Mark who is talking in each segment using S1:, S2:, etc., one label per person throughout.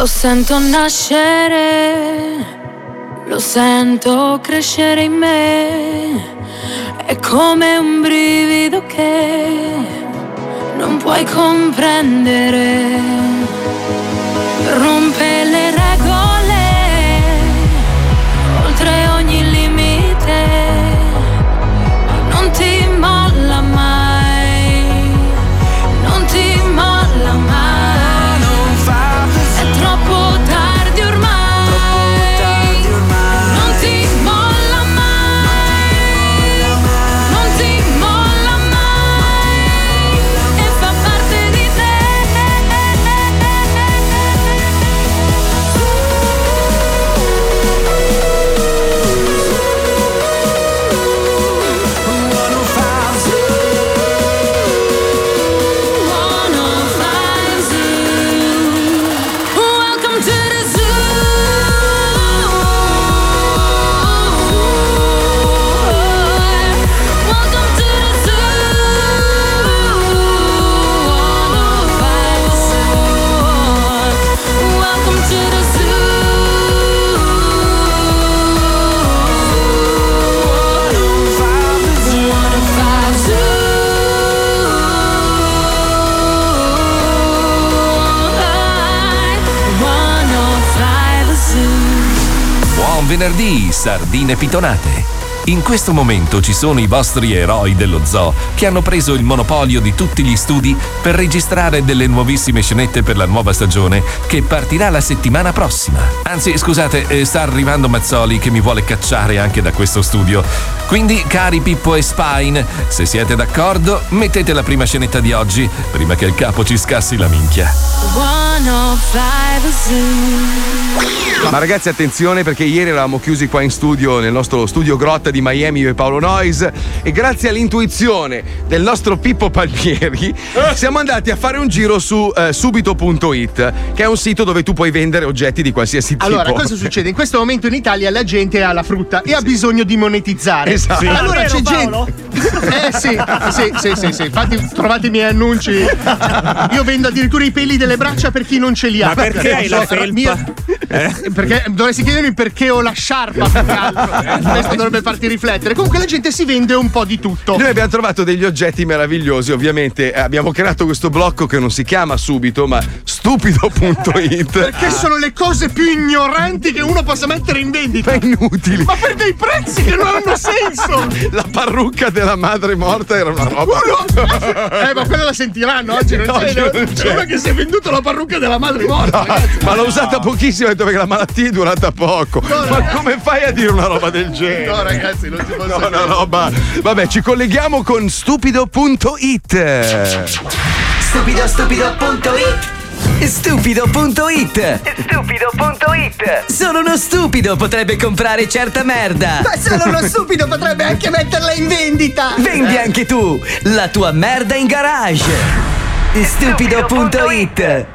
S1: Lo sento nascere, lo sento crescere in me. È come un brivido che non puoi comprendere. Rompe
S2: venerdì, sardine pitonate! In questo momento ci sono i vostri eroi dello zoo che hanno preso il monopolio di tutti gli studi per registrare delle nuovissime scenette per la nuova stagione che partirà la settimana prossima. Anzi, scusate, eh, sta arrivando Mazzoli che mi vuole cacciare anche da questo studio. Quindi, cari Pippo e Spine, se siete d'accordo, mettete la prima scenetta di oggi prima che il capo ci scassi la minchia.
S1: 105 Zoo.
S3: Ma ragazzi attenzione perché ieri eravamo chiusi qua in studio, nel nostro studio grotta di Miami io e Paolo Noyes e grazie all'intuizione del nostro Pippo Palmieri siamo andati a fare un giro su eh, subito.it che è un sito dove tu puoi vendere oggetti di qualsiasi tipo.
S4: Allora, cosa succede? In questo momento in Italia la gente ha la frutta e ha bisogno di monetizzare.
S3: Esatto. Sì.
S4: Allora
S3: Vero,
S4: c'è
S3: Paolo?
S4: gente. Eh sì, sì, sì, sì, sì. Infatti trovate i miei annunci. Io vendo addirittura i peli delle braccia per chi non ce li ha.
S5: Ma perché hai la felpa?
S4: Mia- Perché dovresti chiedermi perché ho la sciarpa più che altro. Questo dovrebbe farti riflettere. Comunque la gente si vende un po' di tutto.
S3: Noi abbiamo trovato degli oggetti meravigliosi, ovviamente eh, abbiamo creato questo blocco che non si chiama subito, ma stupido.it.
S4: Perché sono le cose più ignoranti che uno possa mettere in vendita.
S3: Ma inutili.
S4: Ma per dei prezzi che non hanno senso.
S3: La parrucca della madre morta era una roba.
S4: Eh, ma quella la sentiranno oggi. Non
S3: Oggi
S4: c'è,
S3: non
S4: c'è
S3: c'è.
S4: uno che si è venduto la parrucca della madre morta.
S3: No, ma l'ho usata pochissimo, ho detto perché la malattia è durata poco.
S4: No,
S3: ma
S4: no.
S3: come fai a dire una roba del genere?
S4: No, ragazzi, non si può
S3: No, una roba. Vabbè, ci colleghiamo con stupido.it.
S6: Stupido stupido.it Stupido.it Stupido.it Sono uno stupido, potrebbe comprare certa merda.
S7: Ma solo uno stupido potrebbe anche metterla in vendita!
S6: Vendi anche tu la tua merda in garage. Stupido.it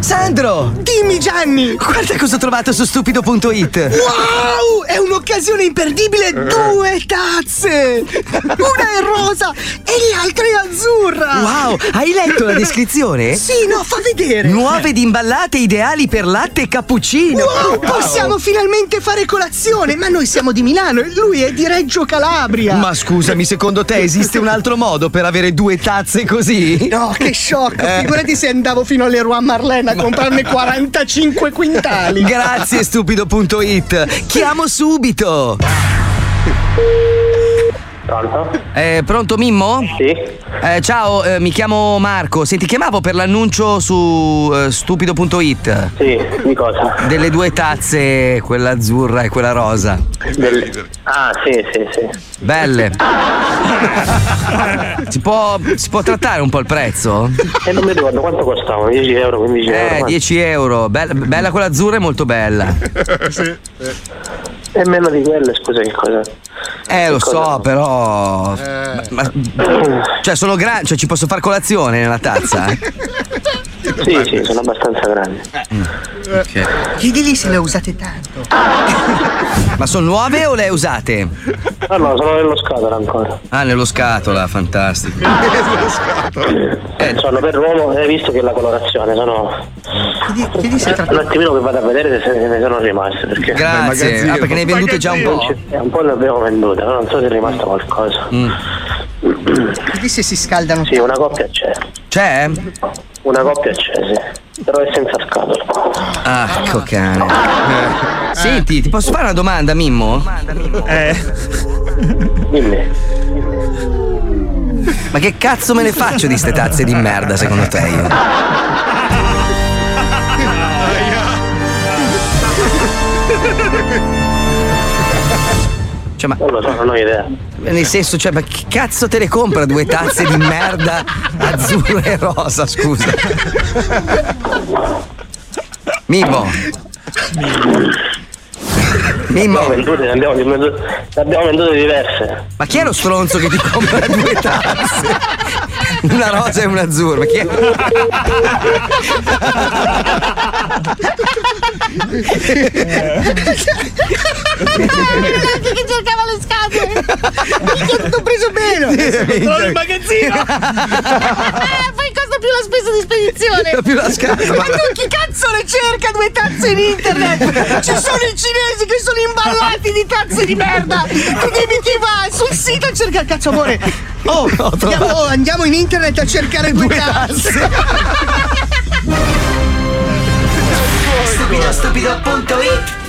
S6: Sandro!
S7: Dimmi Gianni!
S6: Guarda cosa ho trovato su stupido.it
S7: Wow! È un'occasione imperdibile! Due tazze! Una è rosa e l'altra è azzurra!
S6: Wow, hai letto la descrizione?
S7: Sì, no, fa vedere!
S6: Nuove ed imballate ideali per latte e cappuccino
S7: Wow, possiamo finalmente fare colazione! Ma noi siamo di Milano e lui è di Reggio Calabria!
S6: Ma scusami, secondo te esiste un altro modo per avere due tazze così?
S7: No, che sciocco!
S6: Eh.
S7: Figurati se andavo fino alle Roi Marlene a comprarne 45 quintali!
S6: Grazie, stupido.it. Chiamo subito.
S8: Pronto?
S6: Eh, pronto Mimmo?
S8: Sì.
S6: Eh, ciao, eh, mi chiamo Marco. Senti, chiamavo per l'annuncio su eh, stupido.it.
S8: Sì, di cosa?
S6: Delle due tazze, quella azzurra e quella rosa.
S8: Del- Ah, sì, sì, sì.
S6: Belle. Si può, si può trattare un po' il prezzo?
S8: E non mi ricordo quanto costavano, 10 euro, 15 euro.
S6: Eh,
S8: quanto?
S6: 10 euro. Bella, bella quella azzurra e molto bella.
S8: E meno di quelle, scusa, che cosa?
S6: Eh, lo
S8: Che cosa?
S6: so, però. Ma- ma- cioè, sono grandi, cioè ci posso far colazione nella tazza?
S8: Sì, sì, sono abbastanza grandi.
S7: Chiedigli se le usate tanto.
S6: Ma sono nuove o le usate?
S8: Ah no, sono nello scatola ancora.
S6: Ah, nello scatola, fantastico.
S8: Eh, sono per l'uomo, hai visto che la colorazione sono.
S4: Chiedi se
S8: Un attimino che vado a vedere se ne sono rimaste. Perché
S6: Grazie. Ah, perché ne hai vendute già un po'.
S8: Eh, un po' ne abbiamo vendute, però non so se è rimasto qualcosa.
S4: Chiedi se si scaldano.
S8: Sì, una coppia c'è.
S6: C'è?
S8: Una coppia c'è, sì. Però è senza scatola.
S6: Ah, ecco cane. Senti, ti posso fare una domanda, Mimmo?
S5: Eh.
S8: Dimmi.
S6: Ma che cazzo me ne faccio di ste tazze di merda, secondo te io? Cioè, ma.
S8: Non lo so, non ho idea.
S6: Nel senso, cioè, ma che cazzo te le compra due tazze di merda azzurro e rosa, scusa? Mimmo. Mimmo.
S8: Ne abbiamo, vendute- ne abbiamo vendute diverse.
S6: Ma chi è lo stronzo che ti compra due tazze? Una rosa e una azzurra, ma chi è?
S7: Neanche che cercava le scatole. Minchia, tutto preso meno.
S5: Trovo il magazzino.
S7: Eh, poi costa più la spesa di spedizione.
S6: Più la scatola.
S7: Ma tu chi cazzo le cerca due tazze in internet? Ci sono i cinesi che sono imballati di tazze di merda. Tu dimmi chi va sul sito a cercare cazzo amore. Oh, andiamo, oh, andiamo in internet a cercare due tazze.
S1: Stupido, stupido.it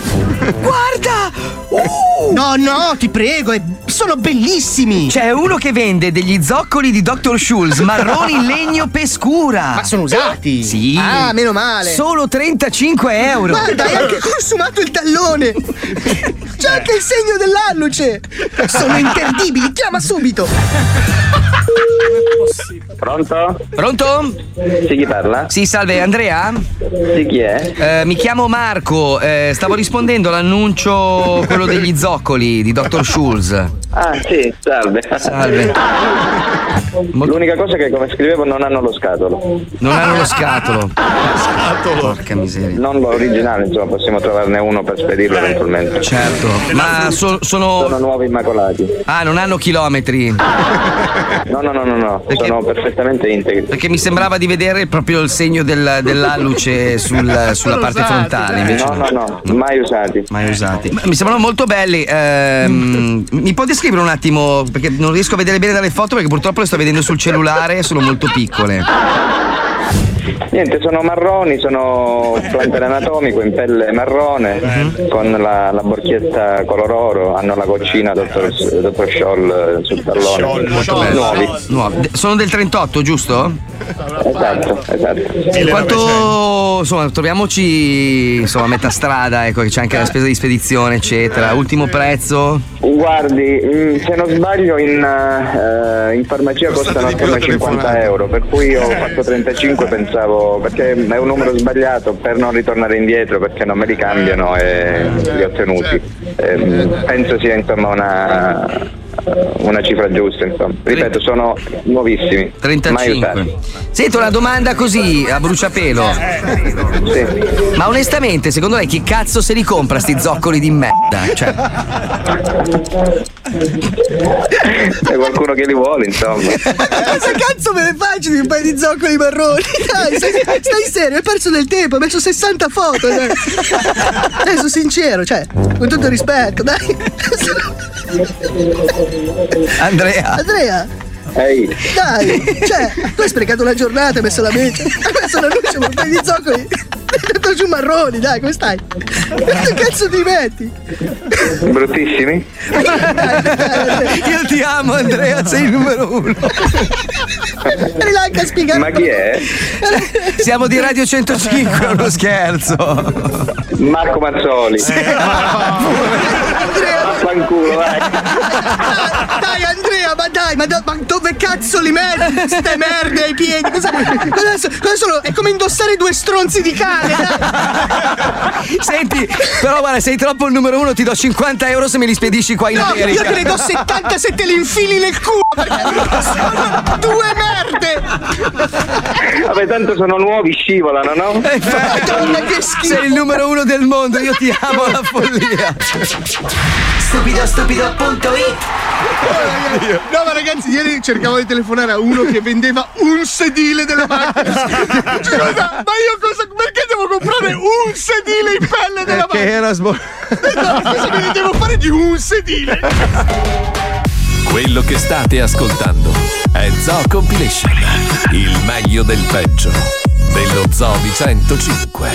S7: Guarda! Uh! No, no, ti prego, sono bellissimi.
S6: C'è uno che vende degli zoccoli di Dr. Schulz marroni in legno pescura.
S4: Ma sono usati?
S6: Sì.
S4: Ah, meno male.
S6: Solo 35 euro.
S7: Guarda, hai anche consumato il tallone! C'è anche il segno dell'alluce! Sono imperdibili, chiama subito!
S8: Pronto?
S6: Pronto?
S8: Sì, chi parla?
S6: Sì, salve, Andrea?
S8: Sì, chi è?
S6: Eh, mi chiamo Marco, eh, stavo rispondendo all'annuncio, quello degli zoccoli di Dr. Schulz.
S8: Ah, sì, salve.
S6: Salve.
S8: L'unica cosa è che come scrivevo non hanno lo scatolo.
S6: Non hanno lo scatolo. Porca miseria.
S8: Non l'originale, insomma, possiamo trovarne uno per spedirlo eventualmente.
S6: Certo, ma so- sono...
S8: Sono nuovi immacolati.
S6: Ah, non hanno chilometri.
S8: No, no, no, no, no. sono perfettamente integri.
S6: Perché mi sembrava di vedere proprio il segno del- dell'alluce sul- sulla parte frontale. Invece
S8: No, no, no, mai usati.
S6: Mai usati. Ma Mi sembrano molto belli. ehm, mi può descrivere un attimo? Perché non riesco a vedere bene dalle foto perché purtroppo le sto vedendo sul cellulare, sono molto piccole.
S8: Niente, sono marroni, sono plantere anatomico in pelle marrone, con la, la borchietta color oro, hanno la goccina dottor, dottor Scholl eh, sul tallone.
S6: Molto belli.
S8: Nuovi.
S6: Nuovi. Sono del 38, giusto?
S8: Esatto, esatto.
S6: Quanto insomma, troviamoci insomma a metà strada, ecco, che c'è anche la spesa di spedizione, eccetera. Ultimo prezzo?
S8: Guardi, mm, se non sbaglio in, eh, in farmacia costano attorno ai 50 euro, per cui ho fatto 35 pensavo, perché è un numero sbagliato per non ritornare indietro perché non me li cambiano e li ho tenuti. Ehm, penso sia insomma una, una cifra giusta, insomma. Ripeto, sono nuovissimi. Mai
S6: 35.
S8: usati.
S6: Sento una domanda così a bruciapelo.
S8: Sì.
S6: Ma onestamente, secondo lei chi cazzo se li compra sti zoccoli di merda? Cioè,
S8: C'è qualcuno che li vuole, insomma.
S7: Cosa cazzo me ne faccio di un paio di zoccoli marroni? Dai, stai, stai serio, hai perso del tempo, hai messo 60 foto. Dai. Adesso sincero, cioè, con tutto il rispetto, dai.
S6: Andrea.
S7: Andrea,
S8: Ehi,
S7: dai, cioè, tu hai sprecato una giornata, hai messo la mente, hai messo l'annuncio per un paio di zoccoli. Hai detto giù marroni, dai, come stai? Che cazzo ti metti?
S8: bruttissimi?
S6: Io ti amo Andrea, sei il numero uno.
S7: Rilanca a spiegare.
S8: Ma chi è?
S6: Siamo di Radio 105, è uno scherzo.
S8: Marco Mazzoli. Vaffanculo, vai.
S7: Dai Andrea, ma dai, ma, do- ma dove cazzo li metti? Ste merde ai piedi. Cosa, cosa, cosa sono? È come indossare due stronzi di cane. dai.
S6: Senti, però guarda, sei troppo il numero uno, ti do 50 euro se me li spedisci qua in
S7: No, io
S6: America.
S7: te ne do 70 se te li infili nel culo. Perché sono due merde.
S8: Vabbè, tanto sono nuovi, scivolano, no?
S7: Madonna, che schifo.
S6: Sei il numero uno del mondo, io ti amo la follia.
S9: Stupido stupido.it
S4: No, ma ragazzi, ieri cercavo di telefonare a uno che vendeva un sedile della macchina. Scusa, ma io cosa. Perché devo comprare un sedile in pelle della
S3: Che
S4: macchina?
S3: era sbo-
S4: No, cosa me ne devo fare di un sedile?
S1: Quello che state ascoltando è Zoo Compilation, il meglio del peggio dello Zoo di 105.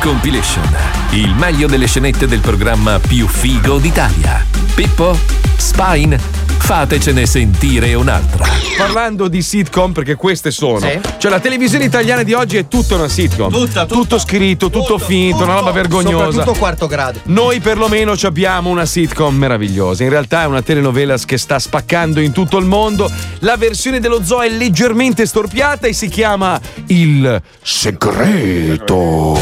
S1: Compilation, il meglio delle scenette del programma più figo d'Italia. Pippo, Spine, fatecene sentire un'altra.
S3: Parlando di sitcom, perché queste sono. Cioè, la televisione italiana di oggi è tutta una sitcom.
S10: Tutta, tutta.
S3: Tutto scritto, tutto, finto, una roba vergognosa.
S10: Soprattutto quarto grado.
S3: Noi perlomeno ci abbiamo una sitcom meravigliosa. In realtà è una telenovelas che sta spaccando in tutto il mondo. La versione dello zoo è leggermente storpiata e si chiama Il segreto.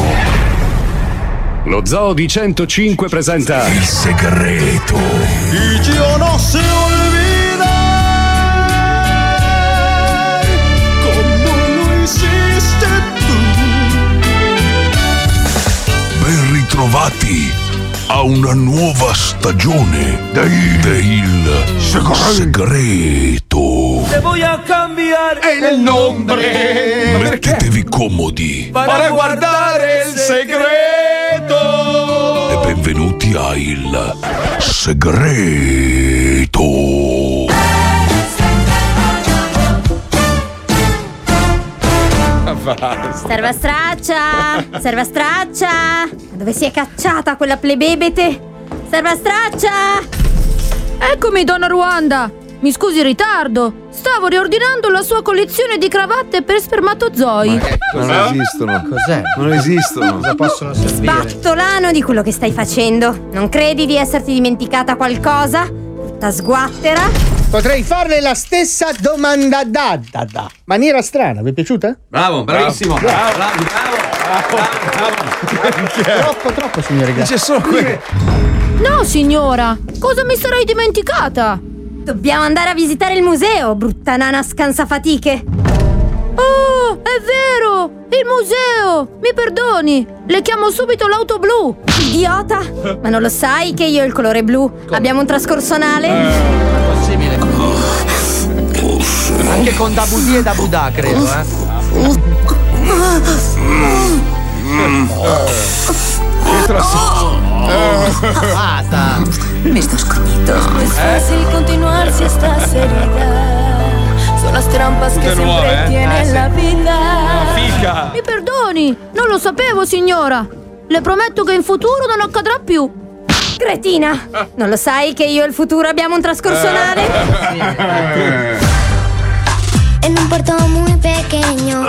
S11: Lo Zoo di 105 presenta Il segreto.
S12: Y yo no sé olvidar como lo hiciste
S11: Ben ritrovati a una nuova stagione del segreto.
S12: Te voy a cambiar el nombre
S11: Mettetevi comodi
S12: para guardare il segreto.
S11: Benvenuti a Il segreto.
S13: Serva straccia! Serva straccia! Dove si è cacciata quella plebebete? Serva straccia!
S14: Eccomi, donna Ruanda! Mi scusi il ritardo. Stavo riordinando la sua collezione di cravatte per spermatozoi.
S3: Non esistono.
S10: Cos'è?
S3: Non esistono.
S10: Cosa possono servire?
S13: Battolano di quello che stai facendo. Non credi di esserti dimenticata qualcosa? brutta sguattera.
S4: Potrei farle la stessa domanda da da da. Maniera strana, vi è piaciuta?
S11: Bravo, bravissimo.
S4: Bravo.
S11: Bravo,
S4: Troppo, troppo, signore.
S11: C'è solo quello.
S14: No, signora, cosa mi sarei dimenticata?
S13: Dobbiamo andare a visitare il museo, brutta nana scansafatiche.
S14: Oh, è vero! Il museo! Mi perdoni, le chiamo subito l'auto blu.
S13: Idiota! Ma non lo sai che io ho il colore blu? Abbiamo un trascorso anale?
S3: Possibile. Anche con Dabudi e Dabuda, credo, eh. Basta.
S1: Me estás crudito. No es fácil continuar si estás herida. Son las trampas que
S14: Tutte
S1: siempre
S14: nuove, eh?
S1: tiene
S14: Eh, sì.
S1: la vida.
S11: Fica.
S14: Mi perdoni, non lo sapevo, signora. Le prometto che in futuro non accadrà più.
S13: Cretina! Non lo sai che io e il futuro abbiamo un trascorso
S11: Eh.
S13: anale?
S15: En un puerto muy pequeño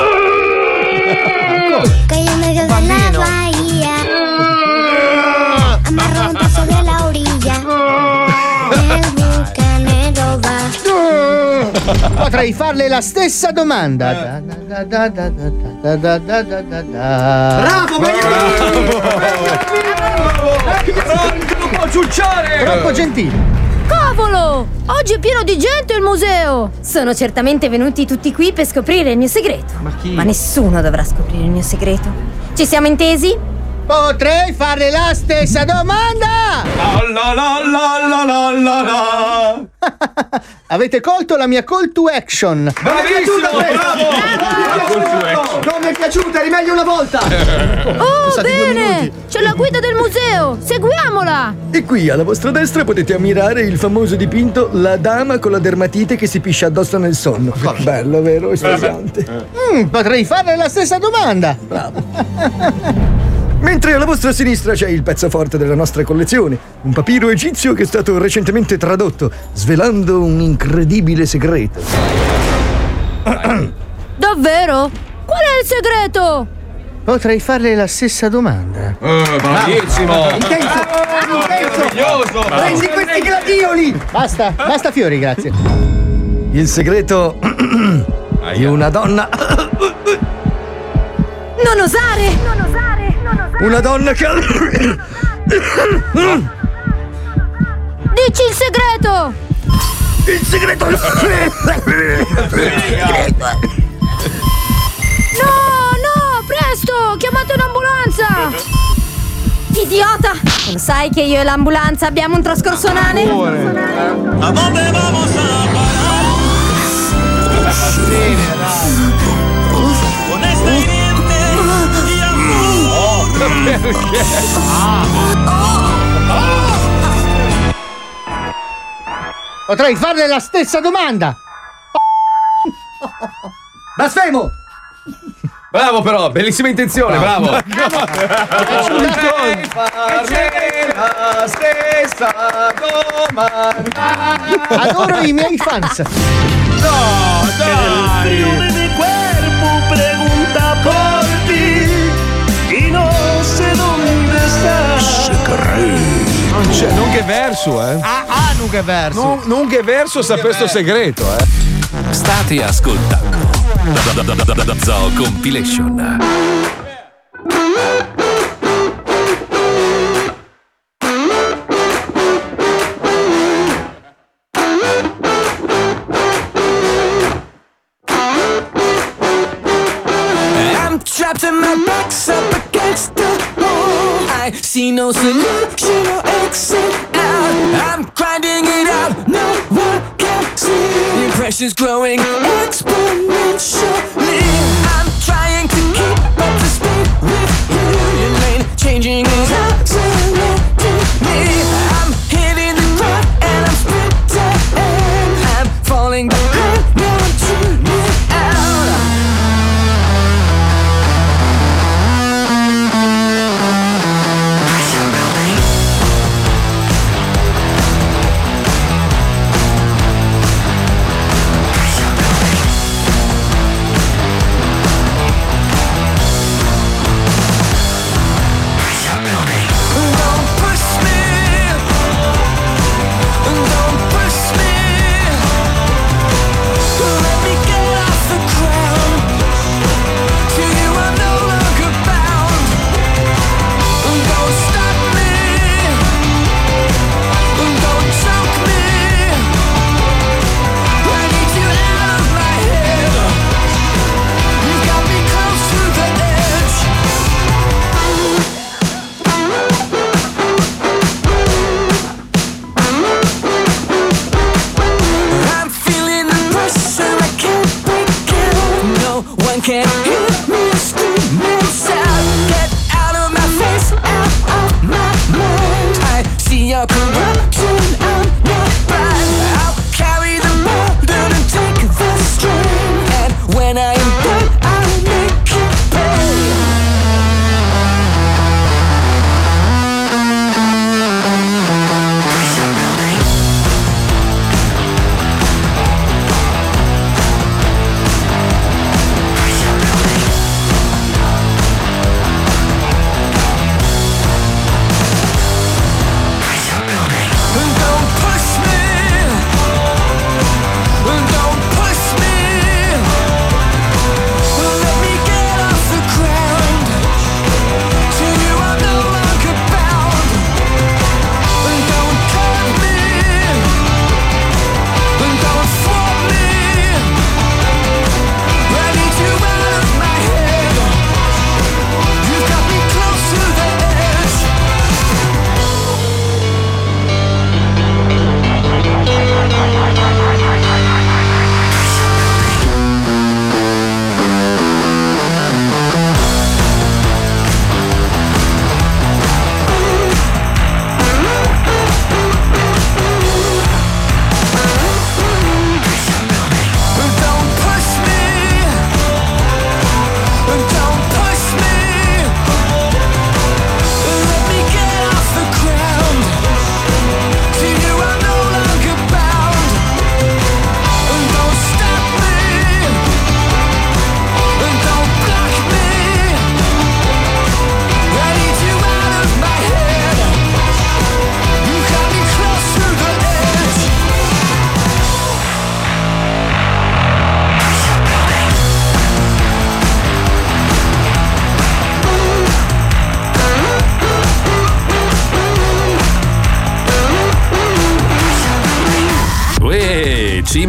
S15: que hay en medio de la.
S4: Potrei farle la stessa domanda.
S3: Bravo, Bravo! Bravo! ciucciare!
S4: Troppo gentile.
S14: Cavolo! Oggi è pieno di gente il museo!
S13: Sono certamente venuti tutti qui per scoprire il mio segreto. Ma
S3: chi?
S13: Ma nessuno dovrà scoprire il mio segreto. Ci siamo intesi?
S4: Potrei farle la stessa domanda.
S16: La la la la la la la.
S4: Avete colto la mia call to action.
S16: Bravissimo, bravo!
S3: Non mi è piaciuta, rimeglio una volta!
S14: Oh, bene! C'è la guida del museo! Seguiamola!
S17: E qui alla vostra destra potete ammirare il famoso dipinto La dama con la dermatite che si piscia addosso nel sonno. Bello, vero? Esfoliante.
S4: Mm, potrei farle la stessa domanda.
S17: Mentre alla vostra sinistra c'è il pezzo forte della nostra collezione, un papiro egizio che è stato recentemente tradotto, svelando un incredibile segreto.
S14: Davvero? Qual è il segreto?
S4: Potrei farle la stessa domanda.
S11: bravissimo.
S4: Intenso, intenso.
S11: Meraviglioso.
S4: Prendi questi gladioli. Basta, basta fiori, grazie.
S17: Il segreto di una donna.
S13: Non osare! Non osare!
S17: Una donna che.
S14: Dici il segreto!
S17: Il segreto.
S14: No, no, presto! Chiamate un'ambulanza!
S13: Idiota! Non sai che io e l'ambulanza abbiamo un trascorso anale?
S16: ¿A dónde vamos a parar? Amor.
S4: Potrei farle la stessa domanda.
S3: Blasfemo!
S11: Bravo però, bellissima intenzione, bravo.
S3: Potrei farle la stessa domanda.
S4: Adoro i miei fans.
S16: No, dai.
S11: Non c'è, non che verso, eh.
S3: Ah, ah, non che verso.
S11: Non, non che verso sa questo segreto, eh.
S2: State ascoltando Da- da- da- da- da- da- Zoo Compilation.
S16: I see no solution or exit out. I'm grinding it out, no one can see. The impression's growing exponentially. I'm trying to keep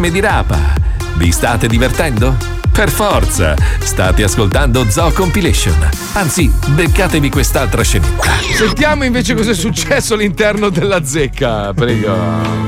S2: cime di rapa. Vi state divertendo? Per forza! State ascoltando Zoo Compilation. Anzi, beccatevi quest'altra scenetta.
S3: Sentiamo invece cosa è successo all'interno della zecca, prego.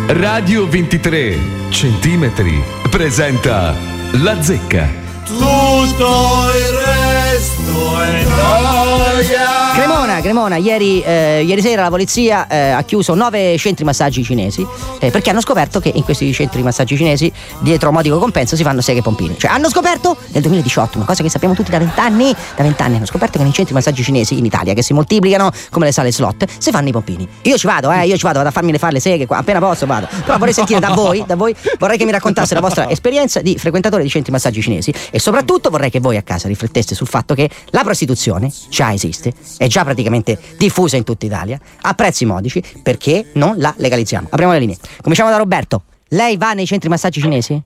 S3: Radio 23 centimetri presenta La zecca.
S18: Tutto il resto è noia.
S9: Cremona, Cremona, ieri, eh, ieri sera la polizia eh, ha chiuso nove centri massaggi cinesi eh, perché hanno scoperto che in questi centri massaggi cinesi, dietro a modico compenso, si fanno seghe e pompini. Cioè, hanno scoperto nel 2018, una cosa che sappiamo tutti da vent'anni, da vent'anni hanno scoperto che nei centri massaggi cinesi in Italia, che si moltiplicano come le sale slot, si fanno i pompini. Io ci vado, eh, io ci vado, vado a farmi le fare le seghe qua, appena posso vado. Però vorrei sentire da voi, da voi, vorrei che mi raccontasse la vostra esperienza di frequentatore di centri massaggi cinesi e soprattutto vorrei che voi a casa rifletteste sul fatto che la prostituzione già esiste, è già praticamente diffusa in tutta Italia, a prezzi modici, perché non la legalizziamo? Apriamo le linee. Cominciamo da Roberto. Lei va nei centri massaggi cinesi?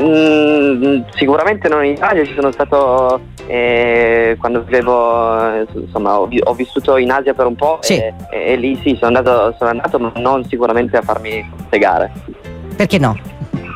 S19: Mm, sicuramente non in Italia, ci sono stato eh, quando vivevo, insomma, ho, ho vissuto in Asia per un po' e, e lì sì, sono andato, sono andato, ma non sicuramente a farmi segare,
S9: Perché no?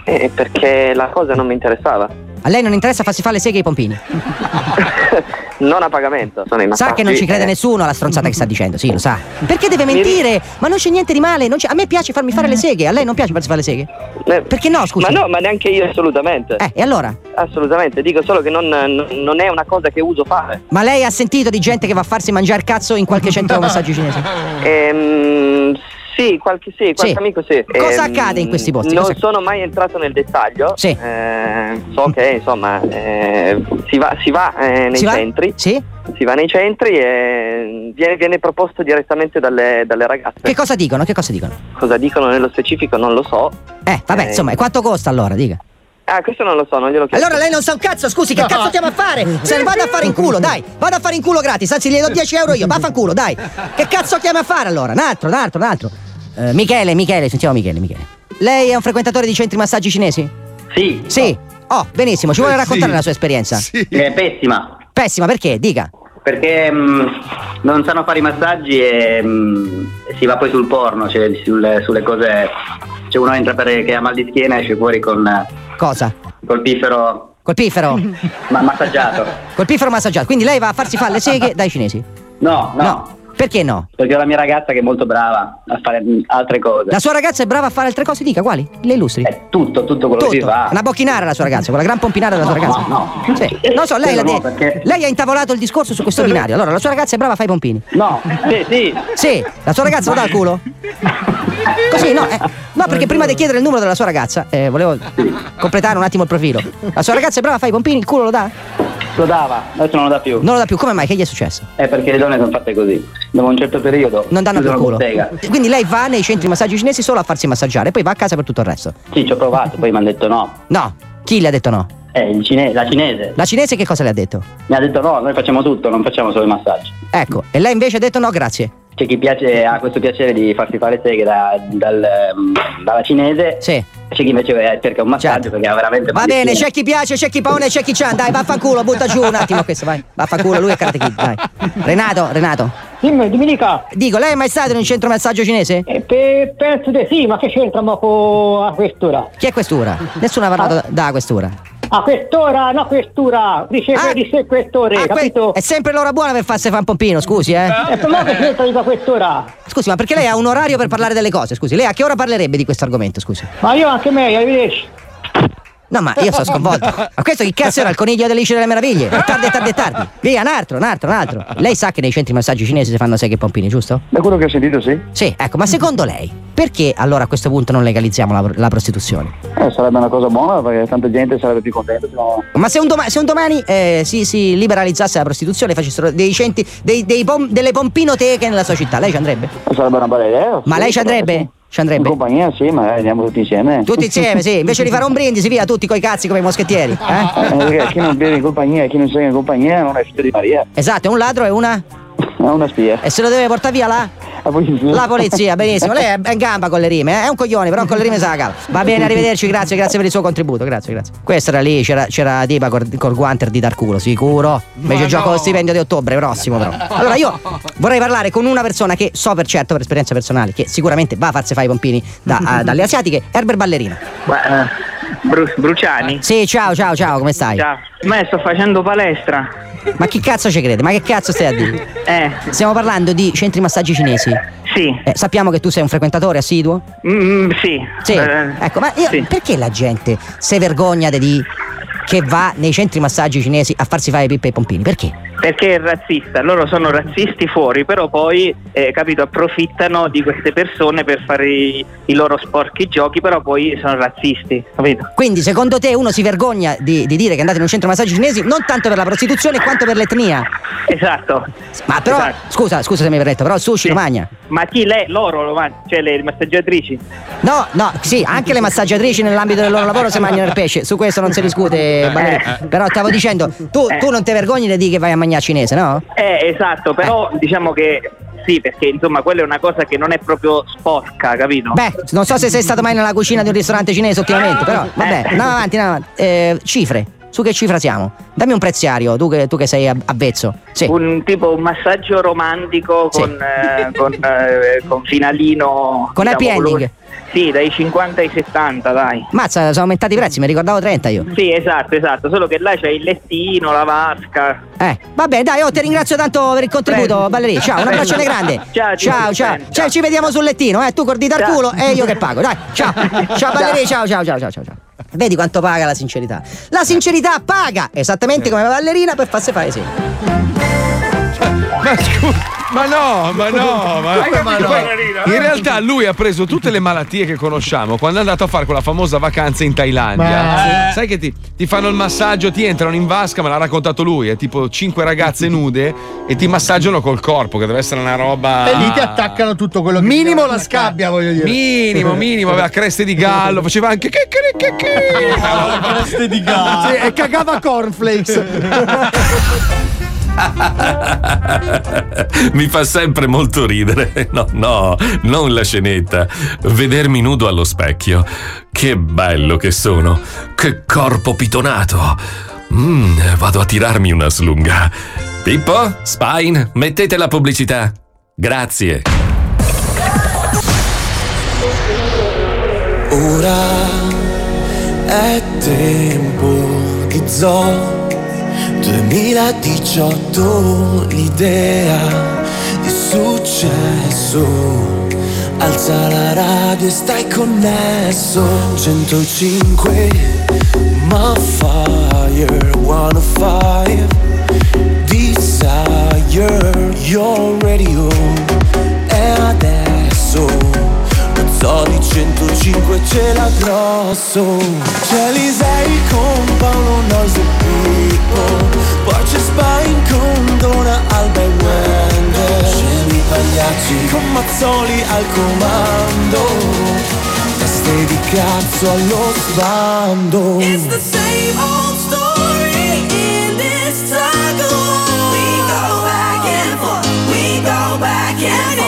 S19: Eh, perché la cosa non mi interessava,
S9: A lei non interessa farsi fare le seghe e i pompini?
S19: non a pagamento. Sono i
S9: Sa che non ci crede nessuno alla stronzata che sta dicendo, sì, lo sa. Perché deve mentire? Ma non c'è niente di male. A me piace farmi fare le seghe, a lei non piace farsi fare le seghe?
S19: eh,
S9: Perché no, scusi?
S19: Ma no, ma neanche io assolutamente.
S9: Eh, e allora?
S19: Assolutamente, dico solo che non, non- non è una cosa che uso fare.
S9: Ma lei ha sentito di gente che va a farsi mangiare cazzo in qualche centro massaggi cinese?
S19: Ehm, sì, qualche, sì, qualche
S9: Sì.
S19: amico sì.
S9: Cosa
S19: Ehm,
S9: accade in questi posti?
S19: Non
S9: Cosa-
S19: sono mai entrato nel dettaglio.
S9: Sì.
S19: Eh, so che insomma eh, si va, si va eh, nei
S9: Si va?
S19: centri.
S9: Sì.
S19: Si va nei centri e viene, viene proposto direttamente dalle, dalle ragazze.
S9: Che cosa dicono? Che cosa dicono?
S19: Cosa dicono nello specifico non lo so.
S9: Eh, vabbè,
S19: Eh,
S9: insomma, quanto costa allora? Dica.
S19: Ah, questo non lo so, non glielo chiedo.
S9: Allora lei non sa un cazzo, scusi, che cazzo chiama a fare? Se ne vada a fare in culo, dai, vada a fare in culo gratis, anzi gli do 10 euro io, vaffanculo, dai. Che cazzo chiama a fare allora? Un altro, un altro, un altro. Eh, Michele, Michele, sentiamo Michele, Michele. Lei è un frequentatore di centri massaggi cinesi?
S8: Sì.
S9: Sì. Oh, benissimo, ci vuole
S8: Eh,
S9: raccontare
S8: sì.
S9: la sua esperienza?
S8: È pessima.
S9: Pessima, perché? Dica.
S8: Perché mm, non sanno fare i massaggi e mm, si va poi sul porno, cioè sulle, sulle cose. Cioè uno entra perché ha mal di schiena e esce fuori con eh,
S9: Cosa?
S8: col piffero
S9: Col piffero?
S8: ma massaggiato.
S9: Col piffero massaggiato. Quindi lei va a farsi fare le seghe dai cinesi?
S8: No, no.
S9: Perché no?
S8: Perché ho la mia ragazza che è molto brava a fare mm, altre cose.
S9: La sua ragazza è brava a fare altre cose? Dica, quali? Le illustri.
S8: tutto, tutto quello che si
S9: Tutto.
S8: fa.
S9: Una bocchinara la sua ragazza, quella gran pompinara della sua
S8: No,
S9: ragazza.
S8: no,
S9: Sì. Non so, lei,
S8: no, perché-
S9: lei ha intavolato il discorso su questo binario. Allora, la sua ragazza è brava a fare i pompini.
S8: No, sì, sì.
S9: Sì, la sua ragazza lo dà al culo? Così, no, eh, no, perché prima di chiedere il numero della sua ragazza, eh, volevo completare un attimo il profilo. La sua ragazza è brava a fare i pompini, il culo lo dà?
S8: Lo dava, adesso non lo dà più.
S9: Non lo dà più, come mai? Che gli è successo?
S8: È perché le donne sono fatte così. Dopo un certo periodo.
S9: Non danno più culo.
S8: bottega.
S9: Quindi lei va nei centri massaggi cinesi solo a farsi massaggiare, poi va a casa per tutto il resto.
S8: Sì, ci ho provato, poi mi hanno detto no.
S9: No, chi le ha detto no?
S8: Eh, cine- la cinese.
S9: La cinese che cosa le ha detto?
S8: Mi ha detto no, noi facciamo tutto, non facciamo solo i massaggi.
S9: Ecco, e lei invece ha detto no, grazie.
S8: C'è chi piace, ha questo piacere di farsi fare seghe da- dal, ehm, dalla cinese.
S9: Sì.
S8: C'è chi invece eh, cerca un massaggio perché ha veramente
S9: Va bene, c'è chi piace, c'è chi paone, c'è chi c'ha. Dai, vaffanculo, butta giù un attimo questo, vai. Vaffanculo, lui è Karate Kid, dai. Renato, Renato.
S20: Dimmi, dimmi dica.
S9: Dico, lei è mai stato in un centro massaggio cinese?
S20: Eh, pe- penso di sì, ma che c'entra mo con a quest'ora?
S9: Chi è quest'ora? Nessuno ha parlato da, da quest'ora.
S20: A quest'ora, no quest'ora, dice
S9: Ah.
S20: di sé quest'ore,
S9: Ah, que-
S20: capito?
S9: è sempre l'ora buona per farsi fare un pompino, scusi, eh.
S20: E per me che c'entra di quest'ora?
S9: Scusi, ma perché lei ha un orario per parlare delle cose? Scusi, lei a che ora parlerebbe di questo argomento, scusi?
S20: Ma io anche me, arrivederci.
S9: No, ma io sono sconvolto. Ma questo chi cazzo era il coniglio dell'Isola delle Meraviglie? È tardi, è tardi, è tardi. Via, un altro, un altro, un altro. Lei sa che nei centri massaggi cinesi si fanno seghe e pompini, giusto?
S21: Da quello che ho sentito sì.
S9: Sì, ecco, ma secondo lei, perché allora a questo punto non legalizziamo la, la prostituzione?
S21: Eh, sarebbe una cosa buona perché tanta gente sarebbe più contenta. no-
S9: Ma se un, doma- se un domani eh, si, si liberalizzasse la prostituzione, facessero dei centri, dei, dei pom- delle pompinoteche nella sua città, lei ci andrebbe?
S21: Sarebbe una bella idea.
S9: Ma
S21: sì,
S9: lei ci andrebbe? Ci andrebbe?
S21: In compagnia sì, ma andiamo tutti insieme.
S9: Tutti insieme, sì. Invece di fare un brindisi, via, tutti coi cazzi come i moschettieri. Eh?
S21: Eh, chi non beve in compagnia chi non segue in compagnia non è figlio di Maria.
S9: Esatto, è un ladro e una.
S21: È una spia.
S9: E se lo deve portare via là?
S21: La polizia.
S9: La polizia, benissimo. Lei è in gamba con le rime, eh? è un coglione, però con le rime sa la cava. Va bene, arrivederci, grazie, grazie per il suo contributo, grazie, grazie. Questa era lì, c'era, c'era Dipa col, col guanter di dar culo, sicuro. Invece
S3: Ma
S9: gioco
S3: no.
S9: lo stipendio di ottobre prossimo, però. Allora io vorrei parlare con una persona che so per certo, per esperienza personale, che sicuramente va a farsi fare i pompini da- a- dalle asiatiche, Herbert Ballerino.
S21: Ma, eh,
S9: Bru- Bruciani? Sì, ciao, ciao, ciao, come stai?
S22: Ciao. Ma sto facendo palestra.
S9: Ma chi cazzo ci crede? Ma che cazzo stai a dire?
S22: Eh.
S9: Stiamo parlando di centri massaggi cinesi.
S22: Sì.
S9: Eh, sappiamo che tu sei un frequentatore assiduo?
S22: Mm, sì.
S9: Sì.
S22: Eh,
S9: ecco, ma io-
S22: sì.
S9: perché la gente si vergogna di che va nei centri massaggi cinesi a farsi fare pippe e pompini? Perché?
S22: Perché è razzista, loro sono razzisti fuori, però poi, eh, capito, approfittano di queste persone per fare i, i loro sporchi giochi, però poi sono razzisti, capito?
S9: Quindi secondo te uno si vergogna di, di dire che andate in un centro massaggi cinesi non tanto per la prostituzione quanto per l'etnia?
S22: Esatto.
S9: Ma però, scusa, scusa se mi hai detto, però sushi lo mangia.
S22: Ma chi lei? Loro lo mangiano, cioè le massaggiatrici.
S9: No, no, sì, anche le massaggiatrici nell'ambito del loro lavoro si mangiano il pesce, su questo non si discute, Valeria. Però stavo dicendo, tu, tu non ti vergogni di dire che vai a mangiare cinese, no?
S22: Eh, esatto, però diciamo che sì, perché insomma quella è una cosa che non è proprio sporca, capito?
S9: Beh, non so se sei stato mai nella cucina di un ristorante cinese ultimamente, però vabbè, andiamo avanti, andiamo avanti. Eh, cifre, su che cifra siamo? Dammi un preziario, tu che, tu che sei av- avvezzo. Sì.
S22: Un tipo un massaggio romantico con, eh, con, eh, con finalino.
S9: Con happy
S22: diciamo,
S9: ending.
S22: Sì, dai 50 ai 70, dai.
S9: Mazza, sono aumentati i prezzi, mi ricordavo 30 io.
S22: Sì, esatto, esatto, solo che là c'è il lettino, la vasca.
S9: Eh, vabbè, dai, oh, ti ringrazio tanto per il contributo. Valeria. Ciao, un abbraccione grande.
S22: Ciao,
S9: ciao, ciao.
S22: bene,
S9: Cioè, ci vediamo sul lettino, eh. Tu col dito al
S22: Ciao.
S9: culo e io che pago. Dai, ciao. Ciao, Valeria, ciao, ciao, ciao, ciao, ciao. Vedi quanto paga la sincerità? La sincerità paga esattamente come la ballerina per farsi fare sì.
S3: Ma scusa, ma no, ma no, ma,
S23: capito,
S3: Poi,
S23: ballerina?
S3: In realtà lui ha preso tutte le malattie che conosciamo quando è andato a fare quella famosa vacanza in Thailandia.
S23: Ma-
S3: Sai che ti, ti fanno il massaggio, ti entrano in vasca, me l'ha raccontato lui, è tipo cinque ragazze nude e ti massaggiano col corpo, che deve essere una roba.
S4: E lì ti attaccano tutto quello che
S24: Minimo la scabbia, voglio dire.
S3: Minimo, minimo, aveva creste di gallo, faceva anche che che che che.
S24: Creste di gallo. Sì, e cagava cornflakes.
S2: Mi fa sempre molto ridere. No, no, non la scenetta. Vedermi nudo allo specchio. Che bello che sono. Che corpo pitonato. Mm, vado a tirarmi una slunga. Pippo, Spine, mettete la pubblicità. Grazie.
S5: Ora è tempo di zoo 2018 l'idea di successo. Alza la radio e stai connesso. 105 ma fire 105 Desire Your radio E adesso zoo di 105 ce l'ha grosso. C'è Lisei con Paolo Nois e Pippo. Poi c'è Spine con Dona Alba e Wender C'è i pagliacci con Mazzoli al comando. Teste di cazzo allo sbando. It's the same old story in this saga. We go back and forth, we go back and forth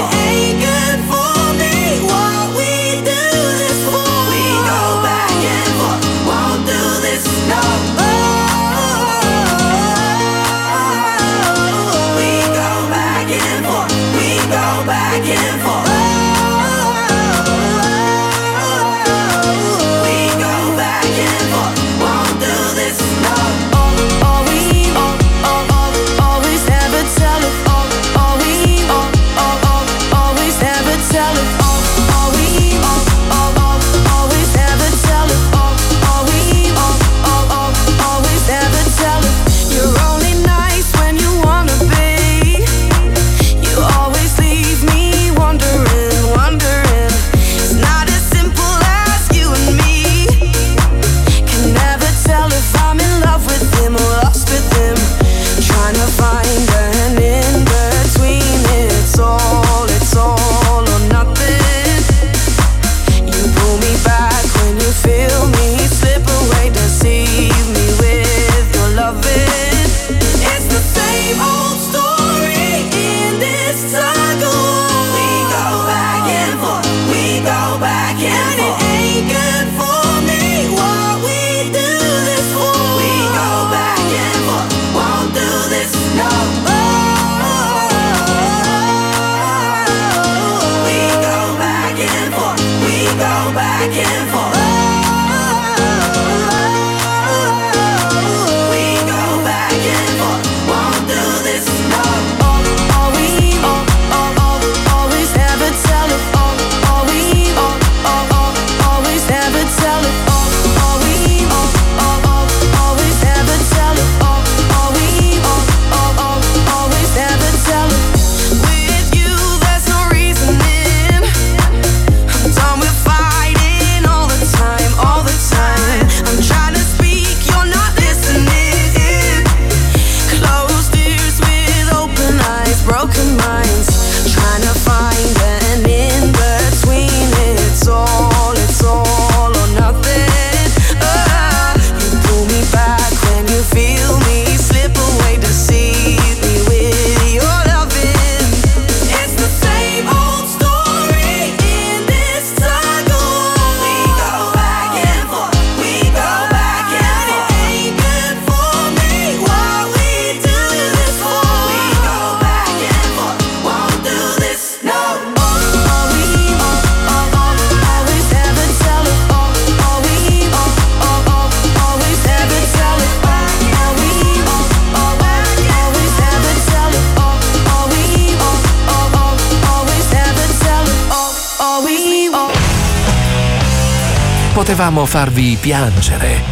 S2: farvi piangere,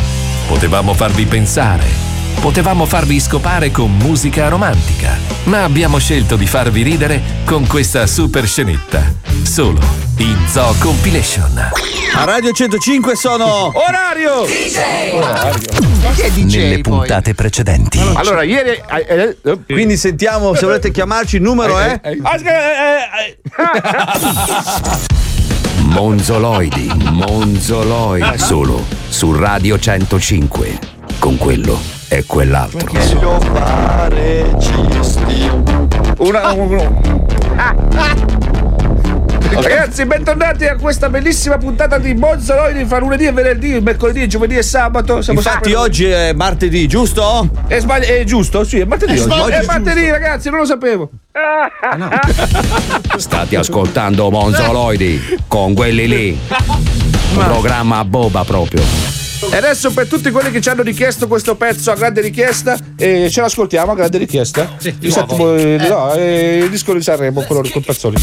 S2: potevamo farvi pensare, potevamo farvi scopare con musica romantica, ma abbiamo scelto di farvi ridere con questa super scenetta, solo in Zoo Compilation.
S25: A Radio 105 sono Orario!
S2: Nelle puntate precedenti.
S25: Allora, ieri. eh, eh, quindi sentiamo se volete chiamarci, il numero è.
S2: Monzoloidi, Monzoloidi, solo su Radio 105. Con quello e quell'altro.
S16: Una. Ragazzi, bentornati a questa bellissima puntata di Monzoloidi fra lunedì e venerdì, mercoledì, giovedì e sabato. Siamo
S25: Infatti,
S16: sempre-
S25: oggi è martedì, giusto?
S16: È, sbagli- è giusto? Sì, è martedì.
S25: È
S16: oggi.
S25: sbagli-
S16: è
S25: è
S16: martedì, ragazzi, non lo sapevo.
S6: State ascoltando Monzoloidi con quelli lì. Un programma boba proprio.
S16: E adesso per tutti quelli che ci hanno richiesto questo pezzo a grande richiesta, eh, ce l'ascoltiamo a grande richiesta. il, settimo, eh, no, eh, il disco di Sanremo, quello con Pazzoli.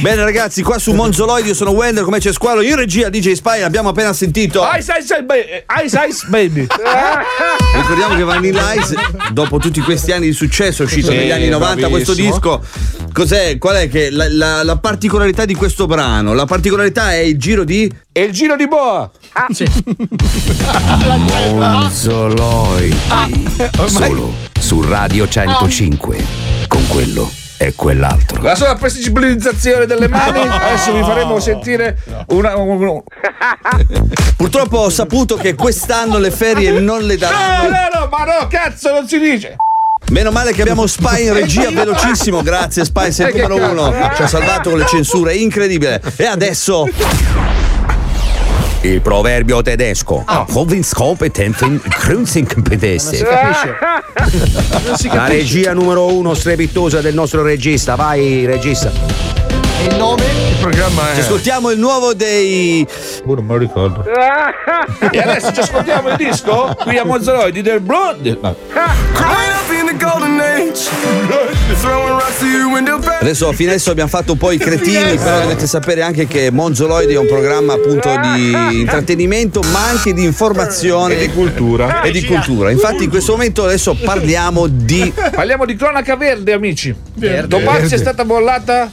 S25: Bene, ragazzi, qua su Monzoloidi io sono Wender, come c'è squalo. Io in regia DJ Spy abbiamo appena sentito.
S16: Ice Ice Baby! Ice Ice Baby!
S25: Ricordiamo che Vanilla Ice, dopo tutti questi anni di successo, è uscito
S16: Sì,
S25: negli anni 90 questo
S16: bravissimo.
S25: disco. Cos'è? Qual è che la, la- la particolarità di questo brano? La particolarità è il giro di.
S16: È il giro di boa!
S25: Ah, sì.
S6: Monzoloidi. Solo su Radio 105. Con quello e quell'altro.
S16: La sola prestigibilizzazione delle mani, adesso vi faremo sentire una. un-
S25: Purtroppo ho saputo che quest'anno le ferie non le
S16: No,
S25: daranno.
S16: no, no, ma no, cazzo, non si dice!
S25: Meno male che abbiamo Spy in regia velocissimo, grazie Spy, sei il numero uno. Ci ha salvato con le censure, incredibile. E adesso
S6: Il proverbio tedesco. Provinzkompetenzen Krönzingpedesse. La regia numero uno strepitosa del nostro regista. Vai, regista.
S25: Il nome? Il
S3: programma
S25: Ci ascoltiamo il nuovo dei.
S16: non me lo ricordo. E adesso ci ascoltiamo il disco qui a Monzoloidi del Blood. No.
S25: Adesso fino adesso abbiamo fatto un po' i cretini, però dovete sapere anche che Monzoloidi è un programma appunto di intrattenimento, ma anche di informazione
S16: E di cultura.
S25: E di cultura. Infatti, in questo momento adesso parliamo di.
S16: Parliamo di cronaca verde, amici.
S25: Verde.
S16: Domani
S25: Verde.
S16: è stata bollata.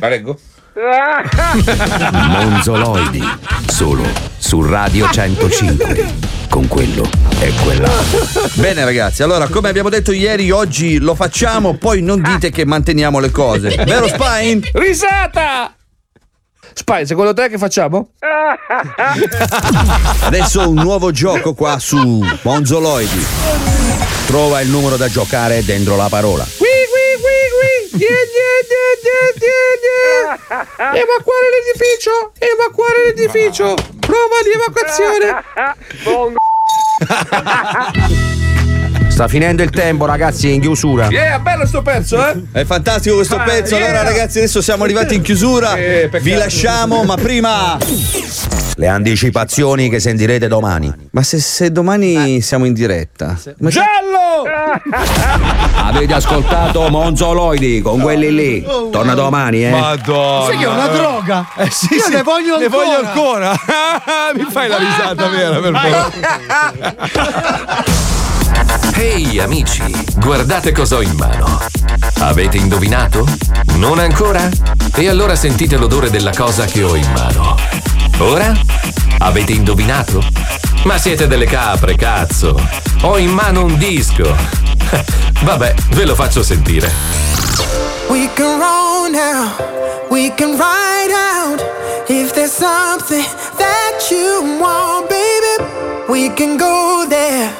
S16: La leggo.
S6: Monzoloidi. Solo su Radio 105. Con quello e quell'altro.
S25: Bene ragazzi, allora come abbiamo detto ieri, oggi lo facciamo, poi non dite che manteniamo le cose. Vero Spine?
S16: Risata! Spy, secondo te che facciamo?
S25: Adesso un nuovo gioco qua su Monzoloidi.
S6: Trova il numero da giocare dentro la parola.
S16: Qui, Evacuare l'edificio. Evacuare l'edificio. Prova di evacuazione.
S6: Sta finendo il tempo, ragazzi, in chiusura.
S16: Yeah, bello sto pezzo, eh?
S25: È fantastico questo
S16: Ah,
S25: pezzo. Allora
S16: yeah.
S25: ragazzi, adesso siamo arrivati in chiusura.
S16: Eh.
S25: Vi lasciamo, ma prima.
S6: Le anticipazioni che sentirete domani.
S25: Ma se, se domani siamo in diretta. Ma
S16: Giallo!
S6: Avete ascoltato Monzoloidi con quelli lì. Torna domani, eh.
S3: Madonna.
S26: Sai che è una droga?
S3: Eh sì,
S26: Io
S3: sì.
S26: ne voglio
S3: Ne
S26: ancora.
S3: voglio ancora. Mi fai la risata vera, per favore.
S2: Ehi amici, guardate cosa ho in mano. Avete indovinato? Non ancora? E allora sentite l'odore della cosa che ho in mano. Ora? Avete indovinato? Ma siete delle capre, cazzo! Ho in mano un disco! Vabbè, ve lo faccio sentire.
S5: We can roll now, we can ride out. If there's something that you want, baby, we can go there.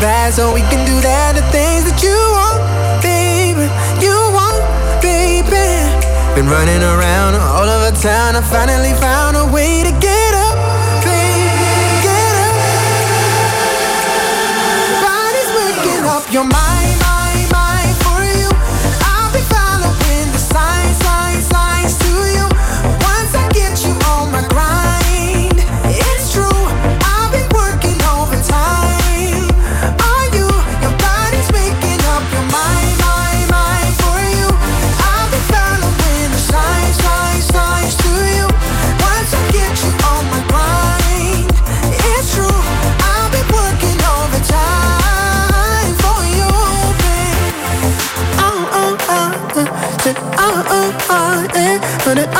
S5: Bad, so we can do that. The things that you want, baby, you want, baby. Been running around all over town, I finally found a way to get up, baby, get up. Body's working up your mind,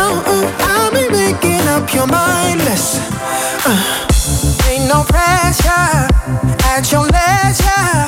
S5: Oh, oh, I'll be making up your mind. Listen, uh, ain't no pressure at your leisure.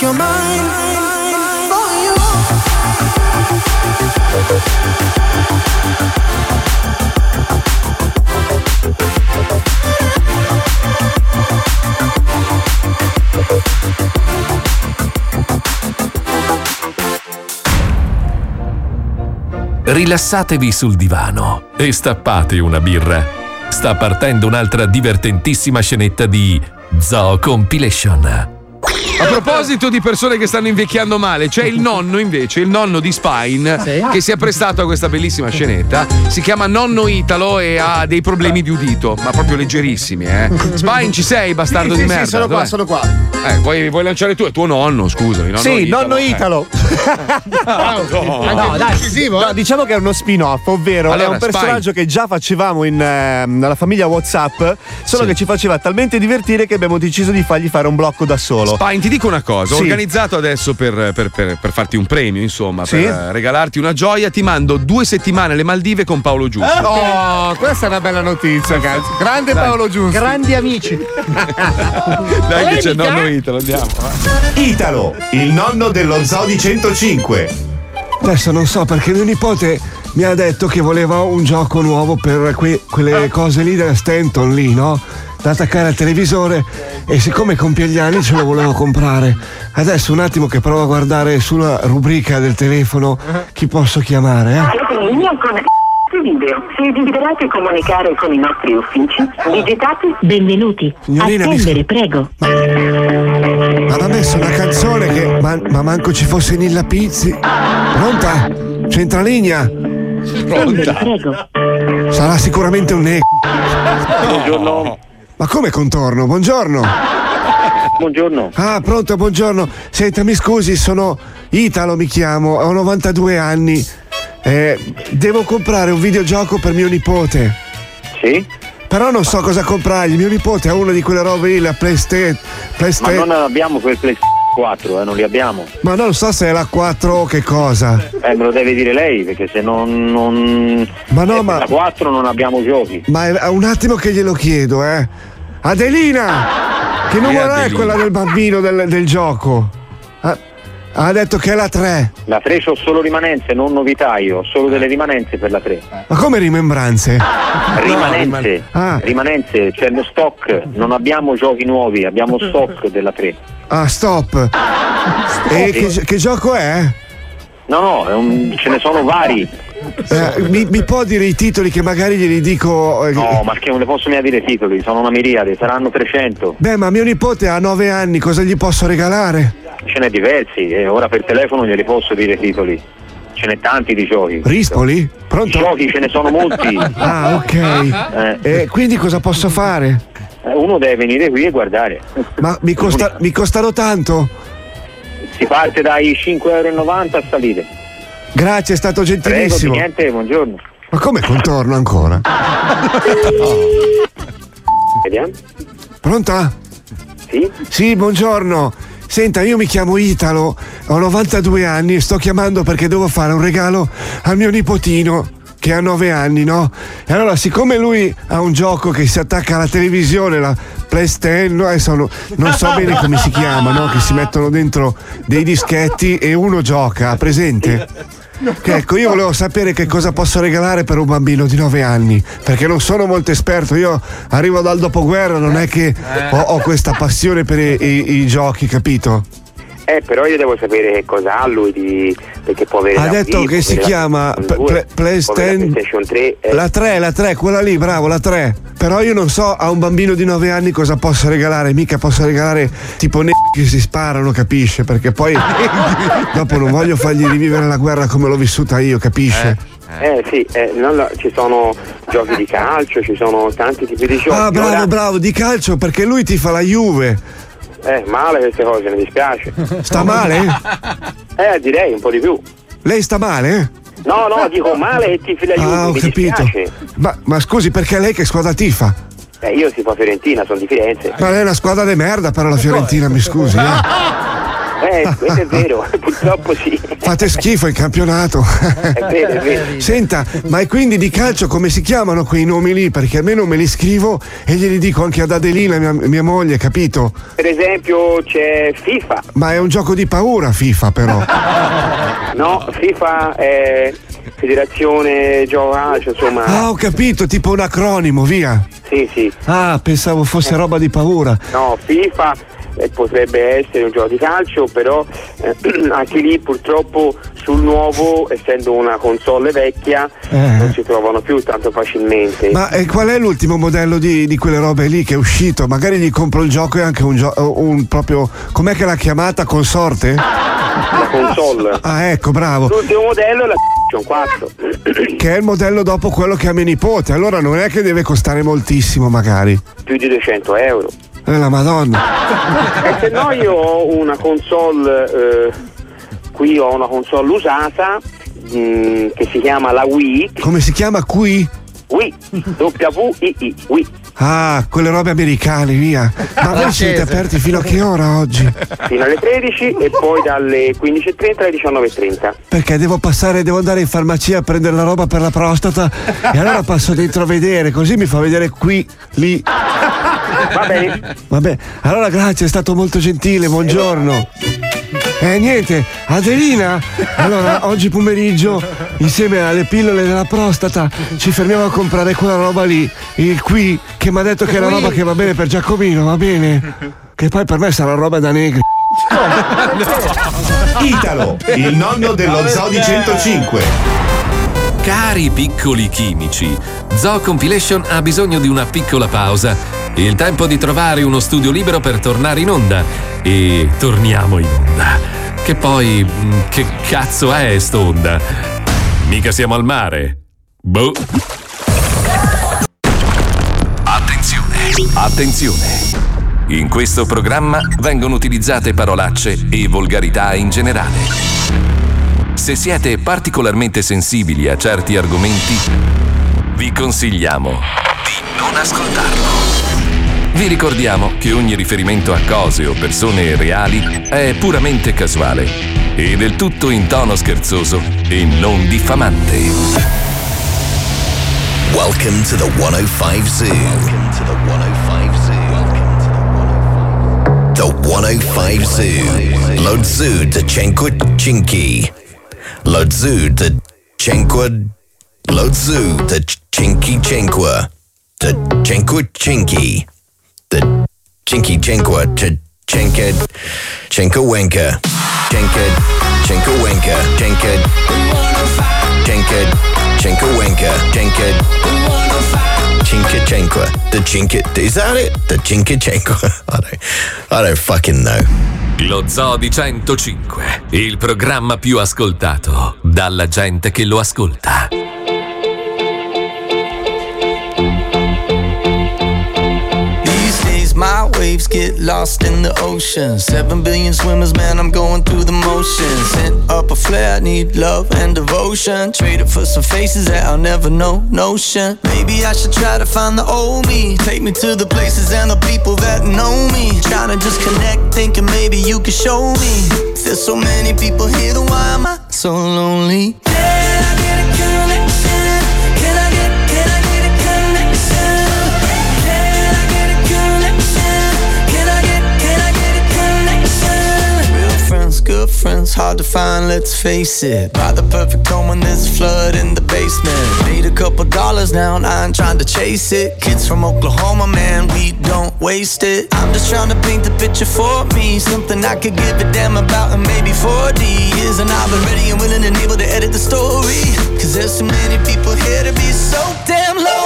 S5: Your mind.
S2: Rilassatevi sul divano e stappate una birra. Sta partendo un'altra divertentissima scenetta di Zoo Compilation.
S3: A proposito di persone che stanno invecchiando male, c'è il nonno invece, il nonno di Spine, che si è prestato a questa bellissima scenetta. Si chiama Nonno Italo e ha dei problemi di udito, ma proprio leggerissimi, eh. Spine, ci sei, bastardo
S4: Sì,
S3: di
S4: sì,
S3: merda?
S4: Sì, sono qua,
S3: Dov'è?
S4: sono qua.
S3: Eh, vuoi, vuoi lanciare tu? È tuo nonno, scusami. Nonno
S27: sì,
S3: Italo,
S27: nonno
S3: eh. No,
S27: no, dai. No, diciamo che è uno spin-off, ovvero
S3: Allora,
S27: è un personaggio
S3: Spine.
S27: che già facevamo in, ehm, nella famiglia WhatsApp, solo
S3: Sì.
S27: che ci faceva talmente divertire che abbiamo deciso di fargli fare un blocco da solo.
S3: Spine, ti dico una cosa, ho
S27: Sì.
S3: organizzato adesso per, per- per- per farti un premio, insomma,
S27: Sì.
S3: per eh, regalarti una gioia, ti mando due settimane alle Maldive con Paolo Giusto.
S27: Oh, questa è una bella notizia, cazzo. Grande
S3: Dai.
S27: Paolo Giusto.
S7: Grandi amici.
S3: Dai che c'è il nonno Italo, andiamo.
S28: Italo, il nonno dello Zoo di 105.
S29: Adesso non so perché mio nipote mi ha detto che voleva un gioco nuovo per que- quelle cose lì della Stanton lì, no? Da attaccare al televisore e siccome compie gli anni ce lo volevo comprare. Adesso un attimo che provo a guardare sulla rubrica del telefono chi posso chiamare, eh?
S30: Video. Se desiderate comunicare con i nostri uffici, digitate benvenuti.
S29: Signorina, mi
S30: Attendere, prego.
S29: Ma ha messo una canzone che. Ma, ma manco ci fosse Nilla Pizzi. Pronta? C'entra linea?
S30: Attendere, prego.
S29: Sarà sicuramente un ne.
S30: Buongiorno.
S29: Ma come contorno? Buongiorno.
S30: Buongiorno.
S29: Ah, pronto, buongiorno. Senta, mi scusi, sono Italo, mi chiamo, ho 92 anni. Eh, devo comprare un videogioco per mio nipote.
S30: Sì?
S29: Però non so cosa comprargli. Mio nipote ha una di quelle robe lì, la PlayStation.
S30: Ma non abbiamo quel PlayStation 4, eh, non li abbiamo.
S29: Ma non so se è la 4 o che cosa.
S30: Eh, me lo deve dire lei, perché se non. non
S29: Ma no,
S30: eh,
S29: ma-
S30: La 4 non abbiamo giochi.
S29: Ma è un attimo che glielo chiedo, eh. Adelina! Che numero è
S30: Adelina?
S29: quella del bambino del, del gioco? Ah, ha detto che è la 3.
S30: La 3 c'ho solo rimanenze, non novitaio, ho solo delle rimanenze per la 3.
S29: Ma come rimembranze?
S30: Rimanenze,
S29: Ah.
S30: rimanenze, c'è lo stock, non abbiamo giochi nuovi, abbiamo stock della 3.
S29: Ah, stop. E che, che gioco è?
S30: No, no, un- ce ne sono vari.
S29: Eh, mi, mi può dire i titoli che magari glieli dico. eh,
S30: No, ma che non le posso mica dire i titoli, sono una miriade, saranno 300.
S29: Beh, ma mio nipote ha 9 anni, cosa gli posso regalare?
S30: Ce n'è diversi e ora per telefono glieli posso dire i titoli. Ce n'è tanti di giochi.
S29: Rispoli? Pronto?
S30: Giochi ce ne sono molti.
S29: Ah, ok.
S30: Eh,
S29: E quindi cosa posso fare?
S30: eh, uno deve venire qui e guardare.
S29: Ma mi, costa- mi costano tanto?
S30: Si parte dai 5,90 euro a salire.
S29: Grazie, è stato
S30: Prego,
S29: gentilissimo.
S30: niente, buongiorno.
S29: Ma come contorno ancora?
S30: Vediamo.
S29: Pronta?
S30: Sì?
S29: Sì, buongiorno. Senta, io mi chiamo Italo, ho 92 anni e sto chiamando perché devo fare un regalo al mio nipotino che ha 9 anni, no? E allora, siccome lui ha un gioco che si attacca alla televisione, la PlayStation, no, adesso non, non so bene come si chiama, no? Che si mettono dentro dei dischetti e uno gioca, presente? Che ecco, io volevo sapere che cosa posso regalare per un bambino di 9 anni, perché non sono molto esperto, io arrivo dal dopoguerra, non è che ho, ho questa passione per i, i- i giochi, capito?
S31: Eh, però io devo sapere che cosa ha lui di. perché può avere.
S29: Ha detto
S31: Wii,
S29: che si chiama
S31: PlayStation
S29: Pla-
S31: 2,
S29: Pla- PlayStation-
S31: può avere la PlayStation 3. eh.
S29: La 3, la 3, quella lì, bravo, la 3. Però io non so a un bambino di 9 anni cosa posso regalare, mica posso regalare tipo ne che si sparano, capisce? Perché poi dopo non voglio fargli rivivere la guerra come l'ho vissuta io, capisce?
S31: Eh sì, eh, la- ci sono giochi di calcio, ci sono tanti tipi di giochi.
S29: Ah, bravo,
S31: Ora-
S29: bravo, di calcio perché lui ti fa la Juve.
S31: Eh, male queste cose, mi dispiace.
S29: Sta male?
S31: Eh, direi un po' di più.
S29: Lei sta male?
S31: No, no, dico male che ti fila Juve,
S29: Ah, ho
S31: mi
S29: capito. Ma, ma scusi, perché lei che squadra tifa?
S31: Eh, io si fa Fiorentina, sono di Firenze.
S29: Ma lei è una squadra di merda, però la Fiorentina, mi scusi. Eh.
S31: Eh, questo è vero, purtroppo sì.
S29: Fate schifo in campionato.
S31: È vero, è vero.
S29: Senta, ma e quindi di calcio come si chiamano quei nomi lì? Perché almeno me li scrivo e glieli dico anche ad Adelina, mia, mia moglie, capito?
S31: Per esempio c'è FIFA.
S29: Ma è un gioco di paura, FIFA, però.
S31: No, FIFA è Federazione Gioco Calcio, insomma.
S29: Ah, ho capito, tipo un acronimo, via.
S31: Sì, sì.
S29: Ah, pensavo fosse roba di paura.
S31: No, FIFA eh, potrebbe essere un gioco di calcio, però eh, anche lì purtroppo sul nuovo, essendo una console vecchia,
S29: Eh.
S31: non si trovano più tanto facilmente.
S29: Ma e qual è l'ultimo modello di, di quelle robe lì che è uscito? Magari gli compro il gioco e anche un, gio- un proprio. Com'è che l'ha chiamata? Consorte?
S31: La console.
S29: Ah, ecco, bravo.
S31: L'ultimo modello è la PlayStation 4,
S29: Che è il modello dopo quello che ha mio nipote. Allora non è che deve costare moltissimo, magari.
S31: più di 200 euro.
S29: Eh, la madonna.
S31: E se no io ho una console, eh, qui ho una console usata mm, che si chiama la Wii,
S29: Come si chiama qui?
S31: Wii, W-I-I, Wii.
S29: Ah, quelle robe americane, via. Ma voi siete aperti fino a che ora oggi?
S31: fino alle 13 e poi dalle 15.30 alle 19.30.
S29: Perché devo passare, devo andare in farmacia a prendere la roba per la prostata e allora passo dentro a vedere, così mi fa vedere qui, lì.
S31: Va bene.
S29: Vabbè, allora grazie, è stato molto gentile, buongiorno. Eh niente, Adelina, allora oggi pomeriggio insieme alle pillole della prostata ci fermiamo a comprare quella roba lì, il qui, che mi ha detto che è la roba che va bene per Giacomino, va bene? Che poi per me sarà roba da negri.
S28: Italo, il nonno dello Zoo di 105.
S2: Cari piccoli chimici, Zoo Compilation ha bisogno di una piccola pausa. Il tempo di trovare uno studio libero per tornare in onda. E torniamo in onda. Che poi, mm, che cazzo è st'onda? Mica siamo al mare. Boh. Attenzione, attenzione. In questo programma vengono utilizzate parolacce e volgarità in generale. Se siete particolarmente sensibili a certi argomenti, vi consigliamo di non ascoltarlo. Vi ricordiamo che ogni riferimento a cose o persone reali è puramente casuale e del tutto in tono scherzoso e non diffamante.
S32: Welcome to the 105 Zoo. Welcome to the 105 Zoo. The 105 Zoo. Lo Zoo de Cinque Cinque. Lo Zoo de Cinque. Lo Zoo de Cinque Cinque. De Cinque Cinque. The Cinque Cinque. Ch-. Cinque Winka. Cinque. Cinque Winka. Cinque. Cinque. Cinque Winka. Cinque. Cinque Cinque. The Cinque. Is that it? The Cinque Cinque. I don't, I don't fucking know.
S2: Lo Zoo di 105, il programma più ascoltato dalla gente che lo ascolta.
S5: Waves get lost in the ocean. Seven billion swimmers, man, I'm going through the motions. Sent up a flare, need love and devotion. Trade it for some faces that I'll never know. Notion. Maybe I should try to find the old me. Take me to the places and the people that know me. Trying to just connect, thinking maybe you could show me. There's so many people here, then why am I so lonely? Yeah, diamonds hard to find, let's face it. Buy the perfect home when there's a flood in the basement. Made a couple dollars now, and I ain't trying to chase it. Kids from Oklahoma, man, we don't waste it. I'm just trying to paint the picture for me. Something I could give a damn about in maybe 40 years. And I've been ready and willing and able to edit the story. Cause there's so many people here to be so damn lonely.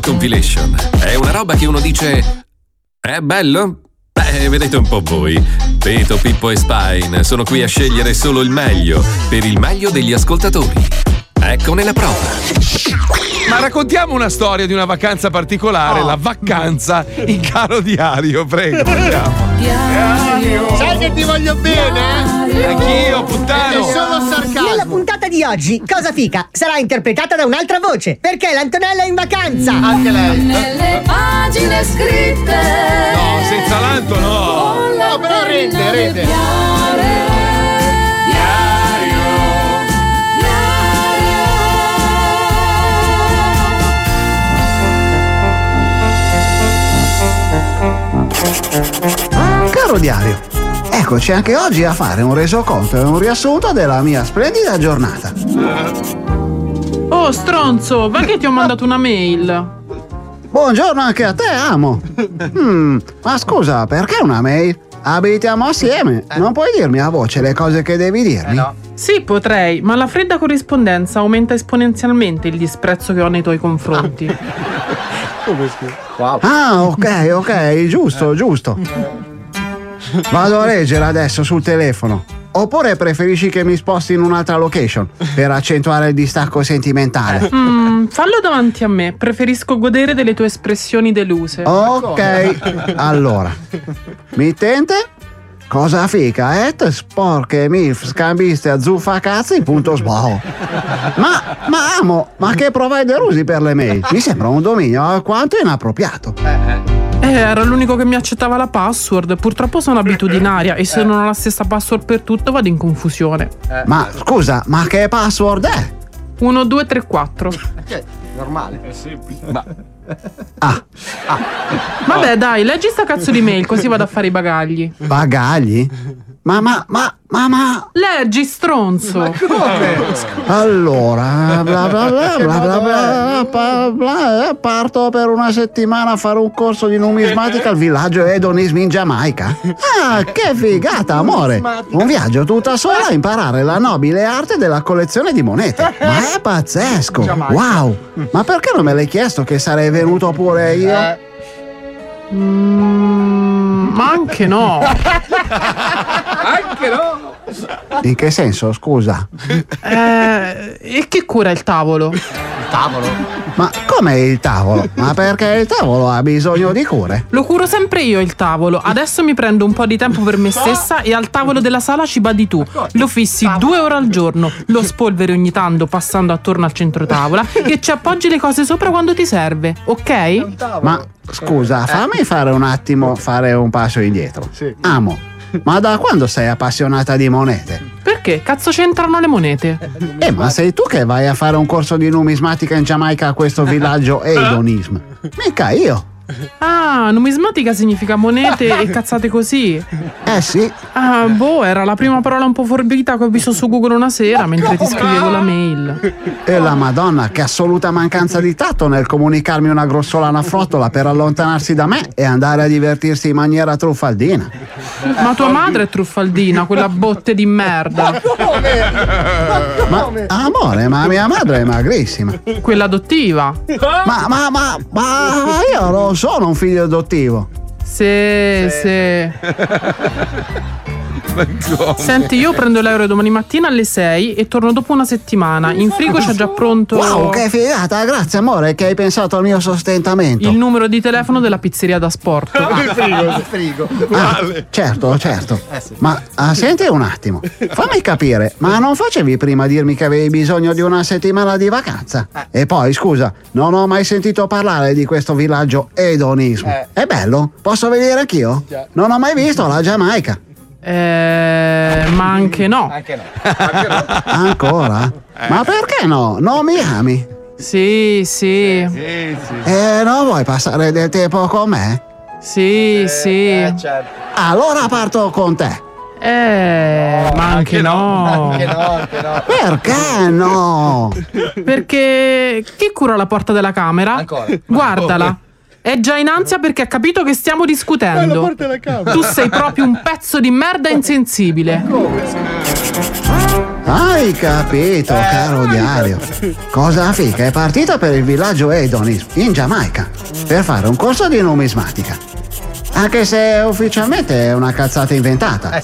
S2: Compilation. È una roba che uno dice. È bello? Beh, vedete un po' voi. Peto, Pippo e Spine sono qui a scegliere solo il meglio, per il meglio degli ascoltatori. Eccone la prova.
S3: Ma raccontiamo una storia di una vacanza particolare, la vacanza in caro diario, prego. andiamo.
S4: Sai che ti voglio bene? eh?
S3: Anch'io, puttano.
S4: È solo sarcasmo.
S7: Nella puntata di oggi, Cosa Fica sarà interpretata da un'altra voce, perché l'Antonella è in vacanza.
S4: Anche lei.
S5: Nelle pagine scritte.
S3: No, senza l'Anto no.
S4: No, però rende, rende.
S33: Caro diario, eccoci anche oggi a fare un resoconto e un riassunto della mia splendida giornata.
S34: Oh, stronzo, va che ti ho mandato una mail.
S33: Buongiorno anche a te, amo. Hmm, ma scusa, perché una mail? Abitiamo assieme. Non puoi dirmi a voce le cose che devi dirmi?
S34: Sì, potrei, ma la fredda corrispondenza aumenta esponenzialmente il disprezzo che ho nei tuoi confronti.
S33: Ah, ok, ok, giusto, giusto. Vado a leggere adesso sul telefono. Oppure preferisci che mi sposti in un'altra location per accentuare il distacco sentimentale?
S34: Mm, fallo davanti a me, preferisco godere delle tue espressioni deluse.
S33: Ok, allora. Mittente? Cosa fica, et sporche milf scambiste a zuffacazzi punto sboho. Ma, ma amo, ma che provider usi per le mail? Mi sembra un dominio alquanto inappropriato.
S34: Eh, era l'unico che mi accettava la password. Purtroppo sono abitudinaria e se non ho la stessa password per tutto vado in confusione.
S33: Ma scusa, ma che password è?
S34: 1, 2, 3, 4.
S4: Normale. È semplice.
S33: Ah.
S34: Vabbè, dai, leggi sta cazzo di mail così vado a fare i bagagli.
S33: Bagagli? Ma, ma, ma, ma, ma.
S34: Leggi, stronzo.
S33: Allora, bla bla bla bla bla bla, bla, bla, eh, parto per una settimana a fare un corso di numismatica al villaggio Edonism in Giamaica. Ah, che figata, amore! Un viaggio tutta sola a imparare la nobile arte della collezione di monete. Ma è pazzesco! Wow! Ma perché non me l'hai chiesto che sarei venuto pure io?
S34: Mm, ma anche no.
S4: Anche no.
S33: In che senso, scusa?
S34: Eh, e che cura il tavolo?
S4: Tavolo.
S33: Ma com'è il tavolo? Ma perché il tavolo ha bisogno di cure?
S34: Lo curo sempre io il tavolo. Adesso mi prendo un po' di tempo per me stessa e al tavolo della sala ci badi tu. Lo fissi due ore al giorno, lo spolveri ogni tanto passando attorno al centro tavola e ci appoggi le cose sopra quando ti serve, ok?
S33: Ma scusa, fammi fare un attimo, fare un passo indietro. Amo. Ma da quando sei appassionata di monete?
S34: Perché? Cazzo c'entrano le monete?
S33: Eh, ma sei tu che vai a fare un corso di numismatica in Giamaica a questo villaggio Edonism? Mica io.
S34: Ah, numismatica significa monete e cazzate così.
S33: Eh sì.
S34: Ah, boh, era la prima parola un po' forbita che ho visto su Google una sera mentre ti scrivevo la mail.
S33: E la Madonna, che assoluta mancanza di tatto nel comunicarmi una grossolana frottola per allontanarsi da me e andare a divertirsi in maniera truffaldina.
S34: Ma tua madre è truffaldina, quella botte di merda.
S33: Ma amore, ma mia madre è magrissima.
S34: Quella adottiva.
S33: Ma, ma, ma, ma io non sono un figlio adottivo.
S34: Sì, sì. Senti, io prendo l'aereo domani mattina alle 6 e torno dopo una settimana. In frigo c'è già pronto.
S33: Wow, che figata, grazie amore che hai pensato al mio sostentamento.
S34: Il numero di telefono della pizzeria da sport.
S33: frigo. Ah, certo, certo. Ma ah, senti un attimo, fammi capire, ma non facevi prima dirmi che avevi bisogno di una settimana di vacanza? E poi, scusa, non ho mai sentito parlare di questo villaggio edonismo. È bello? Posso venire anch'io? Non ho mai visto la Giamaica.
S34: Eh, ma anche no.
S33: Anche no. Ancora? Ma perché no? Non mi ami?
S34: Sì, sì.
S33: E non vuoi passare del tempo con me?
S34: Sì, sì.
S33: Allora parto con te.
S34: Eh, ma anche no.
S33: Perché no?
S34: Perché chi cura la porta della camera? Guardala. È già in ansia perché ha capito che stiamo discutendo. Tu sei proprio un pezzo di merda insensibile.
S33: Hai capito, caro diario. Cosa fica è partita per il villaggio Edonis in Giamaica per fare un corso di numismatica. Anche se ufficialmente è una cazzata inventata.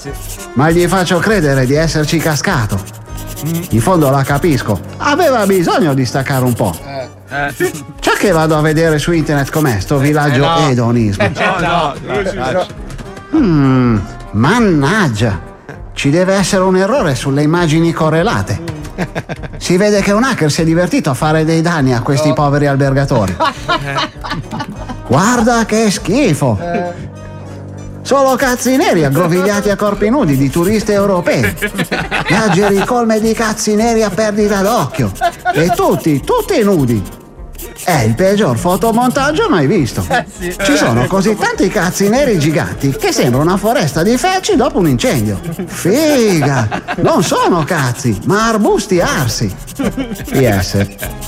S33: Ma gli faccio credere di esserci cascato. In fondo la capisco. Aveva bisogno di staccare un po'. Ciò che vado a vedere su internet com'è sto villaggio
S35: no.
S33: edonismo.
S35: Eh, no, no,
S33: Mm, mannaggia! Ci deve essere un errore sulle immagini correlate. Si vede che un hacker si è divertito a fare dei danni a questi poveri albergatori. Guarda che schifo! Solo cazzi neri aggrovigliati a corpi nudi di turisti europei. Viaggi colme di cazzi neri a perdita d'occhio. E tutti, tutti nudi. È il peggior fotomontaggio mai visto. Ci sono così tanti cazzi neri giganti che sembra una foresta di feci dopo un incendio. Figa! Non sono cazzi, ma arbusti arsi. PS.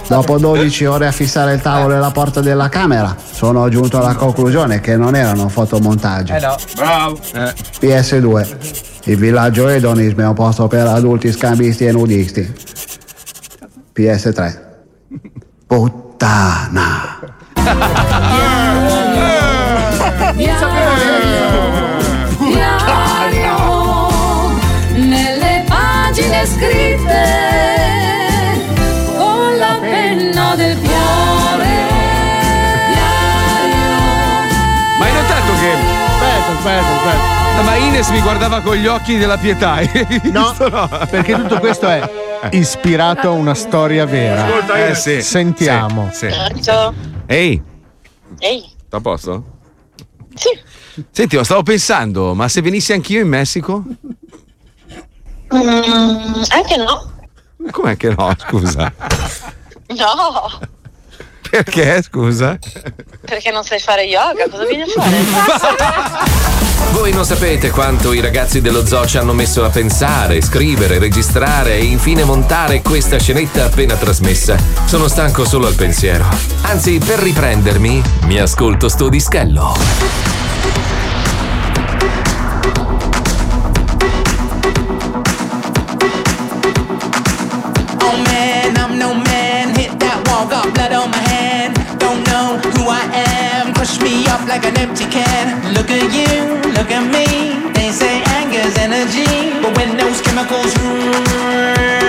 S33: Dopo 12 ore a fissare il tavolo e la porta della camera, sono giunto alla conclusione che non erano fotomontaggi.
S35: Eh no. Bravo.
S33: PS2. Il villaggio Edonismo è un posto per adulti scambisti e nudisti. PS3. Puttana.
S5: Diario, nelle pagine scritte con la penna del cuore.
S3: Ma hai notato che.
S4: Aspetta, aspetta, aspetta.
S3: No, ma Ines mi guardava con gli occhi della pietà. Visto? No,
S4: Perché tutto questo è ispirato a una storia vera.
S3: Ascolta, Eh, sì.
S4: Sentiamo.
S3: Sì, sì. Ehi,
S36: Ehi,
S3: sta a posto? Sì. Senti, ma stavo pensando, ma se venissi anch'io in Messico?
S36: mm, anche no.
S3: Com'è che no, scusa?
S36: No,
S3: Perché, scusa?
S36: perché non sai fare yoga, cosa vieni a fare?
S2: Voi non sapete quanto i ragazzi dello zoo ci hanno messo a pensare, scrivere, registrare e infine montare questa scenetta appena trasmessa. Sono stanco solo al pensiero. Anzi, per riprendermi, mi ascolto sto dischello.
S5: Push me up like an empty can. Look at you, look at me. They say anger's energy, but when those chemicals rise.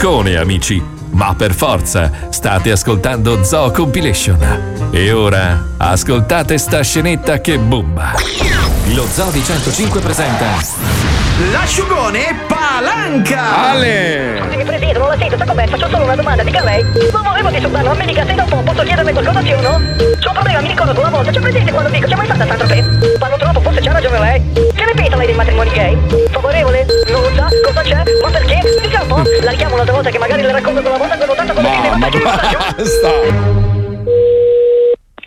S2: Discone, amici! Ma per forza, state ascoltando Zoo Compilation. E ora, ascoltate sta scenetta che bomba. Lo Zoo di 105 presenta
S37: L'asciugone palanca!
S3: Ale!
S38: Scusi, mi presento, non la sento, sta com'è? Faccio solo una domanda, dica lei. Non volevo disturbarlo, ma mi dica se da un po' posso chiederle qualcosa sì o no? C'ho un problema, mi ricordo una volta, c'è presente quando dico, c'è mai stata Sandra Pe? Parlo troppo, forse c'ha ragione lei. Che lei dei matrimoni gay? Favorevole? Non lo sa? Cosa c'è? Ma perché? Dica un po'. La richiamo un'altra volta che magari le racconto quella volta quando tanto come
S3: Ma, ma basta!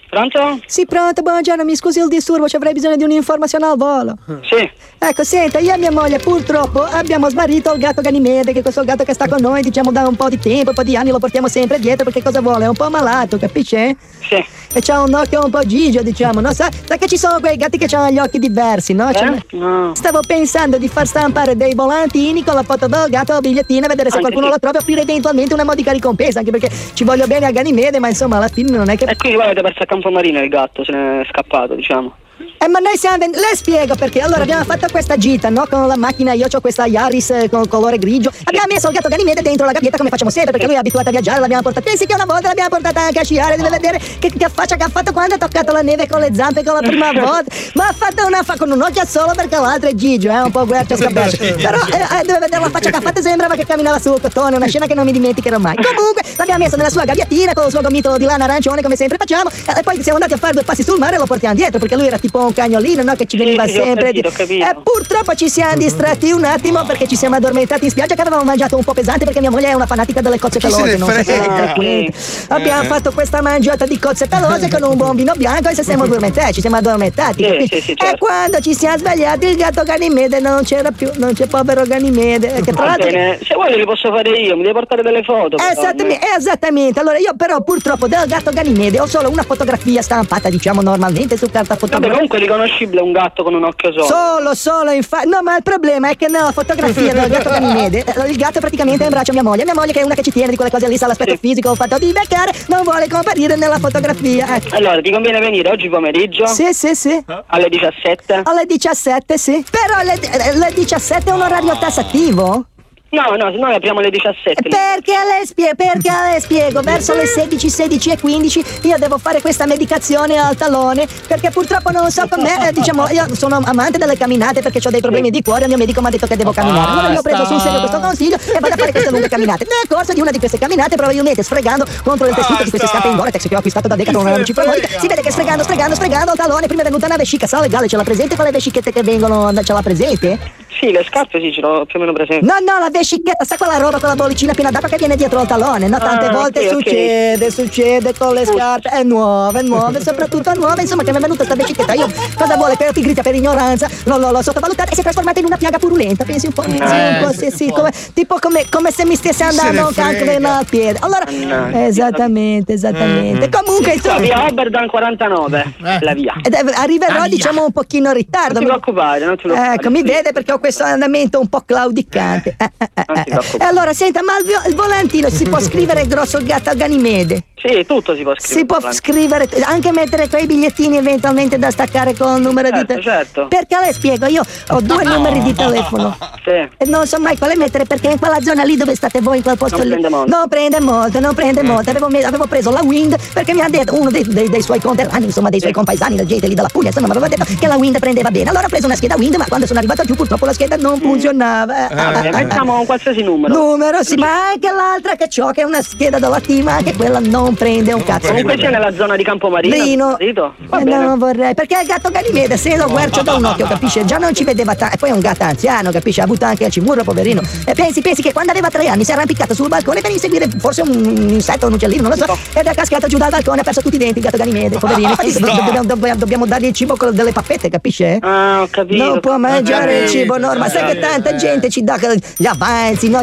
S38: Pronto?
S9: Sì, pronto, buongiorno, mi scusi il disturbo, ci avrei bisogno di un'informazione al volo.
S38: Sì.
S9: Ecco, senta, io e mia moglie purtroppo abbiamo smarrito il gatto Ganimede, che è questo gatto che sta con noi, diciamo, da un po' di tempo, un po' di anni lo portiamo sempre dietro perché cosa vuole? È un po' malato, capisce?
S38: Sì.
S9: E c'ha un occhio un po' gigio, diciamo, no? Sa, sa che ci sono quei gatti che hanno gli occhi diversi, no? Cioè,
S38: Eh? No.
S9: Stavo pensando di far stampare dei volantini con la foto del gatto, bigliettino, vedere se
S38: Anche
S9: qualcuno
S38: sì.
S9: lo trova e offrire eventualmente una modica ricompensa, anche perché ci voglio bene a Ganimede, ma insomma alla fine non è che...
S38: E quindi voi avete perso a Campomarino il gatto, se ne è scappato, diciamo.
S9: Eh, ma noi siamo venuti. Le spiego perché. Allora abbiamo fatto questa gita, no? Con la macchina, io ho questa Yaris eh, con colore grigio. Abbiamo messo il gatto Ganimede dentro la gabbietta come facciamo sempre, perché lui è abituato a viaggiare, l'abbiamo portato. Pensi che una volta l'abbiamo portata anche a sciare, deve vedere che, che faccia che ha fatto quando ha toccato la neve con le zampe con la prima volta. Ma ha fatto una fa con un occhio solo perché l'altro è Gigio, eh, un po' guercio scappato. Però eh, eh, deve vedere la faccia che ha fatto, sembrava che camminava sul cotone, una scena che non mi dimenticherò mai. Comunque l'abbiamo messo nella sua gabbiettina con il suo gomitolo di lana arancione come sempre facciamo. eh, E poi siamo andati a fare due passi sul mare e lo portiamo dietro perché lui era tipo un cagnolino, no? Che ci veniva
S38: sì, ho
S9: sempre.
S38: capito, ho capito.
S9: E purtroppo ci siamo distratti un attimo perché ci siamo addormentati in spiaggia che avevamo mangiato un po' pesante perché mia moglie è una fanatica delle cozze
S3: Chi se
S9: pelose.
S3: ne
S9: Non so se
S3: frega?
S9: capito. Abbiamo
S3: Eh.
S9: fatto questa mangiata di cozze pelose con un buon vino bianco e se siamo addormentati, ci siamo addormentati.
S38: Sì, sì, sì,
S9: E
S38: certo.
S9: quando ci siamo svegliati il gatto Ganimede non c'era più, non c'è povero Ganimede. Che tra
S38: Va
S9: l'altro
S38: bene, se vuoi li posso fare io, mi devi portare delle foto.
S9: Esattamente, esattamente. Allora io però purtroppo del gatto Ganimede ho solo una fotografia stampata, diciamo normalmente su carta
S38: Vabbè,
S9: fotografica.
S38: È riconoscibile un gatto con un occhio solo.
S9: Solo, solo, infatti. No, ma il problema è che nella fotografia del gatto Ganimede, eh, il gatto praticamente è in braccio a mia moglie. Mia moglie, che è una che ci tiene di quelle cose lì, sa l'aspetto fisico, ho fatto di beccare, non vuole comparire nella fotografia. Ecco.
S38: Allora, ti conviene venire oggi pomeriggio?
S9: Sì, sì, sì.
S38: Alle 17?
S9: Alle 17, sì. Però le, eh, le 17 è un orario tassativo?
S38: No, no, noi apriamo alle 17.
S9: Perché le, spie- perché le spiego, verso le 16, 16 e 15 io devo fare questa medicazione al talone perché purtroppo non so com'è, eh, diciamo, io sono amante delle camminate perché ho dei problemi di cuore, il mio medico mi ha detto che devo camminare. Allora io ho preso sul serio questo consiglio e vado a fare queste lunghe camminate. Nel corso di una di queste camminate, probabilmente sfregando contro il tessuto di queste scarpe in Gore-Tex che ho acquistato da Decathlon nella reciproca, si vede che sfregando, sfregando, sfregando il talone, prima è venuta una vescica, sa legale, ce l'ha presente con le vescichette che vengono, ce l'ha presente?
S38: Sì, le scarpe sì, ce l'ho più o meno presente.
S9: No, no, la vescichetta, sa quella roba con la bollicina piena d'acqua che viene dietro al talone, no? Tante
S38: Ah,
S9: volte
S38: ok, ok.
S9: succede, succede con le scarpe, è nuove, nuove, soprattutto nuove, insomma che mi è venuta sta vescichetta, io cosa vuole per pigrita, per ignoranza, non l'ho, l'ho sottovalutata e si è trasformata in una piaga purulenta, pensi un po', sì, un po', sì, sì, come, tipo come, come se mi stesse andando un cancro al piede. Allora,
S38: Mannaggia.
S9: esattamente, esattamente. Comunque,
S38: Qua,
S9: insomma,
S38: via Oberdan 49, la via.
S9: ed- eh, arriverò diciamo un pochino in ritardo.
S38: Non ti preoccupare, non ti preoccupare.
S9: Ecco, mi vede perché ho questo andamento un po' claudicante. Eh, allora, senta, ma il, volantino si può scrivere grosso il gatto a Ganimede?
S38: Sì, tutto si può scrivere.
S9: Si può scrivere, anche mettere quei bigliettini eventualmente da staccare con il numero di
S38: Certo,
S9: telefono.
S38: certo.
S9: Perché le spiego, io ho due numeri di telefono.
S38: Sì.
S9: E non so mai quale mettere perché in quella zona lì dove state voi, in quel posto
S38: Non
S9: lì.
S38: prende molto.
S9: Non prende molto, non prende molto. Avevo, avevo preso la Wind perché mi ha detto uno dei, dei- dei suoi conterranei, insomma, dei suoi compaesani, la gente lì della Puglia, insomma, mi aveva detto che la Wind prendeva bene. Allora ho preso una scheda Wind, ma quando sono arrivato giù purtroppo la scheda non funzionava.
S38: Eh, mettiamo un qualsiasi numero.
S9: Numero, sì, ma anche l'altra che ho, che è una scheda della team, anche quella non prende un cazzo.
S38: Comunque sia nella zona di Campomarino.
S9: Rino.
S38: capito? Va
S9: Eh, non vorrei, perché il gatto Ganimede, se lo guercio da un occhio, capisce? Già non ci vedeva tanto, e poi è un gatto anziano, capisce? Ha avuto anche il cimurro, poverino. E pensi, pensi che quando aveva tre anni si è arrampicato sul balcone per inseguire forse un insetto, un uccellino, non lo so, ed è cascato giù dal balcone ha perso tutti i denti il gatto Ganimede, poverino. Infatti do- dobbiamo, dobbiamo- dobbiamo dargli il cibo con delle pappette, capisce?
S38: Ah, ho capito.
S9: Non può mangiare il cibo normale, sai che tanta gente ci dà gli avanzi, no?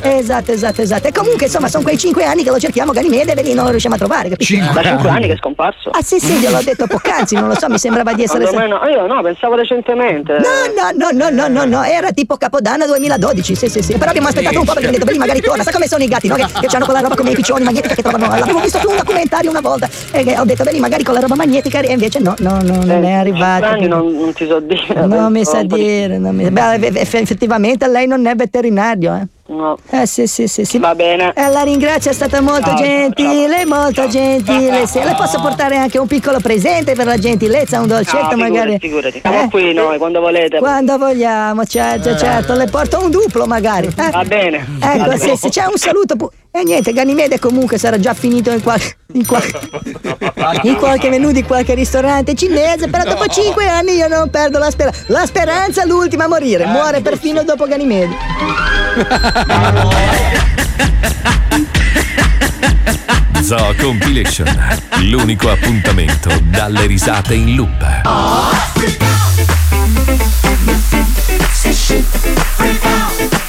S9: Esatto, esatto, esatto. E comunque, insomma, sono quei cinque anni che lo cerchiamo Ganimede e lì non lo riusciamo a trovare, capisci?
S38: Da 5 anni che è scomparso.
S9: Ah sì sì, gliel'ho detto poc'anzi, non lo so, mi sembrava di essere...
S38: Quando me no, io no, pensavo recentemente.
S9: No, no, no, no, no, no, era tipo Capodanno 2012, sì, sì, sì. Però abbiamo aspettato un po' perché abbiamo detto, beh, magari torna. Sai come sono i gatti, no? Che, che hanno quella roba come i piccioni magnetica che trovano. L'avevo visto su un documentario una volta. E ho detto, beh, magari con la roba magnetica. E invece no, no, no, non è arrivato.
S38: Anni non, non ti so dire.
S9: Non mi sa
S38: Un po' di-
S9: dire, non mi... Beh, eff- effettivamente lei non è veterinario, eh.
S38: No.
S9: Eh sì, sì, sì, sì.
S38: Va bene.
S9: Eh, la ringrazio, è stata molto
S38: Ciao,
S9: gentile, molto gentile. Sì, le posso portare anche un piccolo presente per la gentilezza, un dolcetto
S38: No,
S9: magari.
S38: figurati, figurati. Siamo
S9: Eh?
S38: qui noi, quando volete.
S9: Quando vogliamo, certo, certo, le porto un duplo magari. eh?
S38: Va bene.
S9: Ecco,
S38: Va
S9: sì,
S38: bene.
S9: sì, c'è un saluto. pu- E niente, Ganimede comunque sarà già finito in qualche. In, qualche- in qualche menù di qualche ristorante cinese, però dopo cinque anni io non perdo la speranza. La speranza è l'ultima a morire, muore perfino dopo Ganimede.
S2: Zoo Compilation. L'unico appuntamento dalle risate in loop.
S39: Now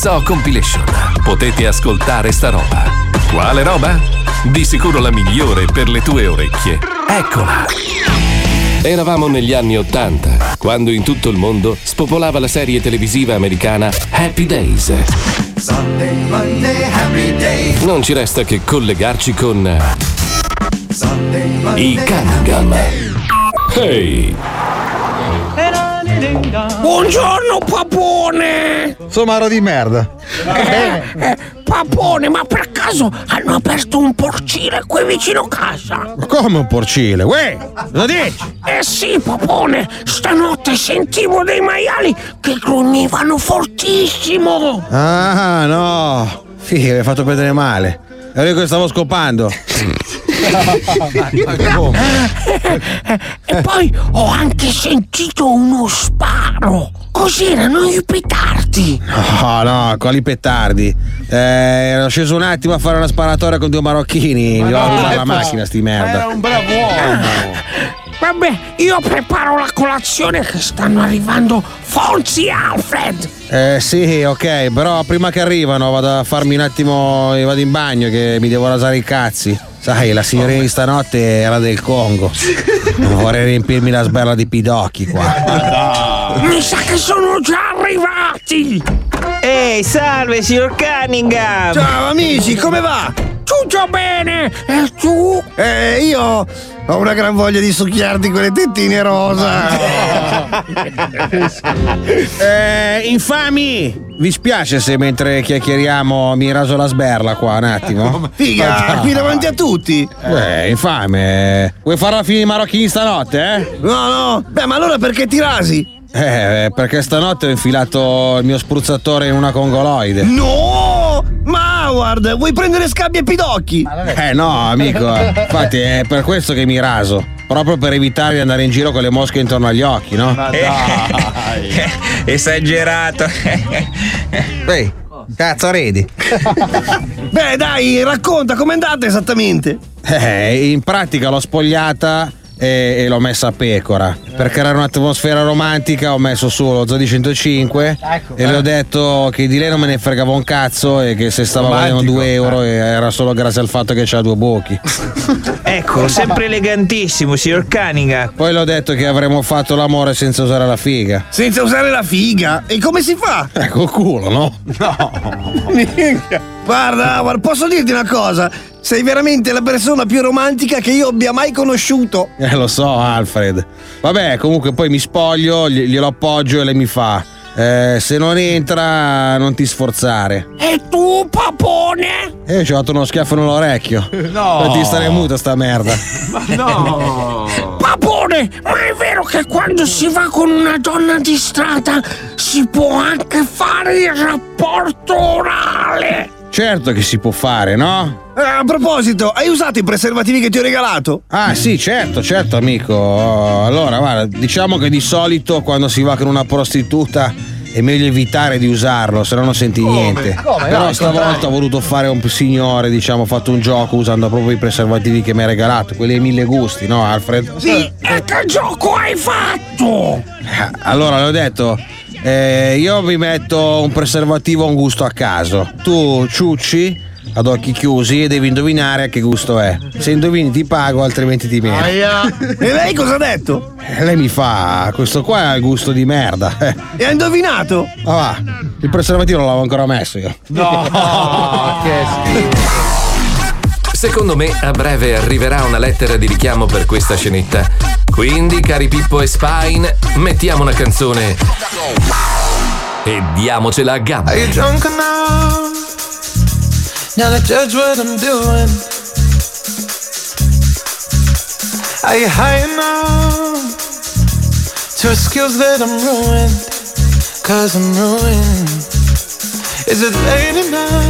S2: Zoo Compilation potete ascoltare sta roba. Quale roba? Di sicuro la migliore per le tue orecchie. Eccola! Eravamo negli anni Ottanta, quando in tutto il mondo spopolava la serie televisiva americana Happy Days.
S39: Sunday, Monday, happy day.
S2: Non ci resta che collegarci con
S39: Sunday,
S2: i Cunningham. Hey!
S35: Buongiorno papone!
S40: Somaro di merda.
S35: Eh, eh, papone, ma per caso hanno aperto un porcile qui vicino casa?
S40: Ma come un porcile? Uè, cosa dici?
S35: Eh sì, papone, stanotte sentivo dei maiali che grugnivano fortissimo.
S40: Ah, no. Figa, mi hai fatto vedere male. Ero io che stavo scopando.
S35: E poi ho anche sentito uno sparo. Cos'erano i petardi?
S40: No, no, quali petardi. Eh, ero sceso un attimo a fare una sparatoria con due marocchini. Mi
S35: no,
S40: va a rubare la
S35: ecco.
S40: macchina, sti merda.
S3: un bravo uomo.
S35: Vabbè, io preparo la colazione che stanno arrivando Fonzi e Alfred.
S40: Eh sì, ok, però prima che arrivano vado a farmi un attimo. vado in bagno che mi devo rasare i cazzi. Sai, la signorina di stanotte era del Congo. Non vorrei riempirmi la sberla di pidocchi qua.
S35: Mi sa che sono già arrivati.
S41: Ehi, salve, signor Cunningham!
S42: Ciao amici, come va?
S35: Tutto bene? E tu?
S42: Eh, io ho una gran voglia di succhiarti quelle tettine rosa.
S40: Eh, infami! Vi spiace se mentre chiacchieriamo mi raso la sberla qua un attimo?
S42: Figa, qui davanti a tutti.
S40: Eh, infame. Vuoi farla finire i marocchini stanotte, eh?
S42: No, no. Beh, ma allora perché ti rasi?
S40: Eh, perché stanotte ho infilato il mio spruzzatore in una congoloide.
S42: No! Ma Howard, vuoi prendere scabbie e pidocchi?
S40: Eh no, amico. Infatti è per questo che mi raso. Proprio per evitare di andare in giro con le mosche intorno agli occhi, no?
S41: Esagerato.
S40: Ehi, cazzo ridi?
S42: Beh, dai, racconta com'è andata esattamente.
S40: Eh, in pratica l'ho spogliata e, e l'ho messa a pecora. Per creare un'atmosfera romantica ho messo su lo Zodi 105 e le ho detto che di lei non me ne fregava un cazzo e che se stava valendo 2 euro era solo grazie al fatto che c'ha due buchi.
S41: Ecco, sempre elegantissimo, signor Cunningham.
S40: Poi le ho detto che avremmo fatto l'amore senza usare la figa.
S42: Senza usare la figa? E come si fa?
S40: Eh, col culo, no?
S42: Minchia. Guarda, posso dirti una cosa? Sei veramente la persona più romantica che io abbia mai conosciuto.
S40: Eh, lo so, Alfred. Vabbè, comunque poi mi spoglio, gli- glielo appoggio e lei mi fa. "Eh, se non entra, non ti sforzare.
S35: E tu, papone?
S40: E io ci ho dato uno schiaffo nell'orecchio.
S35: No.
S40: Per ti stare muto, sta merda.
S35: Papone, ma è vero che quando si va con una donna di strada si può anche fare il rapporto orale?
S40: Certo che si può fare, no?
S42: Eh, a proposito, hai usato i preservativi che ti ho regalato?
S40: Ah, sì, certo, certo, amico. Oh, Allora, guarda, diciamo che di solito quando si va con una prostituta è meglio evitare di usarlo, se no non senti niente.
S42: Come? No,
S40: Però
S42: al
S40: stavolta ho voluto fare un signore, diciamo, ho fatto un gioco usando proprio i preservativi che mi hai regalato, quelli ai mille gusti, no, Alfred?
S35: Sì, e che gioco hai fatto?
S40: Allora le ho detto, eh, io vi metto un preservativo a un gusto a caso. Tu ciucci ad occhi chiusi e devi indovinare a che gusto è. Se indovini ti pago, altrimenti ti meno.
S42: E lei cosa ha detto?
S40: E lei mi fa, questo qua ha il gusto di merda. Eh,
S42: E ha indovinato?
S40: Ma va, il preservativo non l'avevo ancora messo io.
S3: No, che
S2: Secondo me a breve arriverà una lettera di richiamo per questa scenetta. Quindi, cari Pippo e Spine, mettiamo una canzone e diamocela a gambe.
S5: Are you drunk enough now to judge what I'm doing? Are you high enough to skills that I'm ruined? Cause I'm ruined. Is it late enough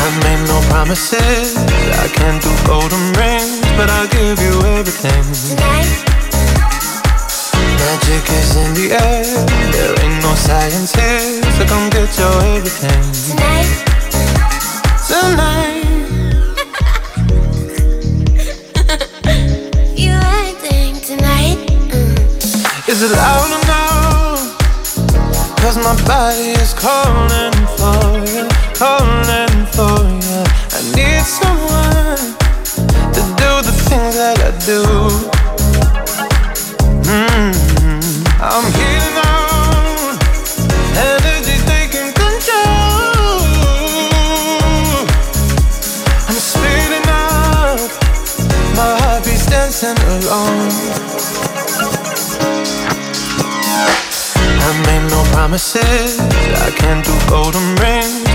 S5: I made no promises. I can't do golden rings, but I'll give you everything. Tonight. Magic is in the air. There ain't no science here, so come get your everything. Tonight. Tonight.
S43: you acting tonight? Mm.
S5: Is it loud enough? Cause my body is calling for you, calling for you. I need someone to do the things that I do. Mm-hmm. I'm here now, energy's taking control. I'm out, my heart beats dancing alone. I made no promises, I can't do golden rings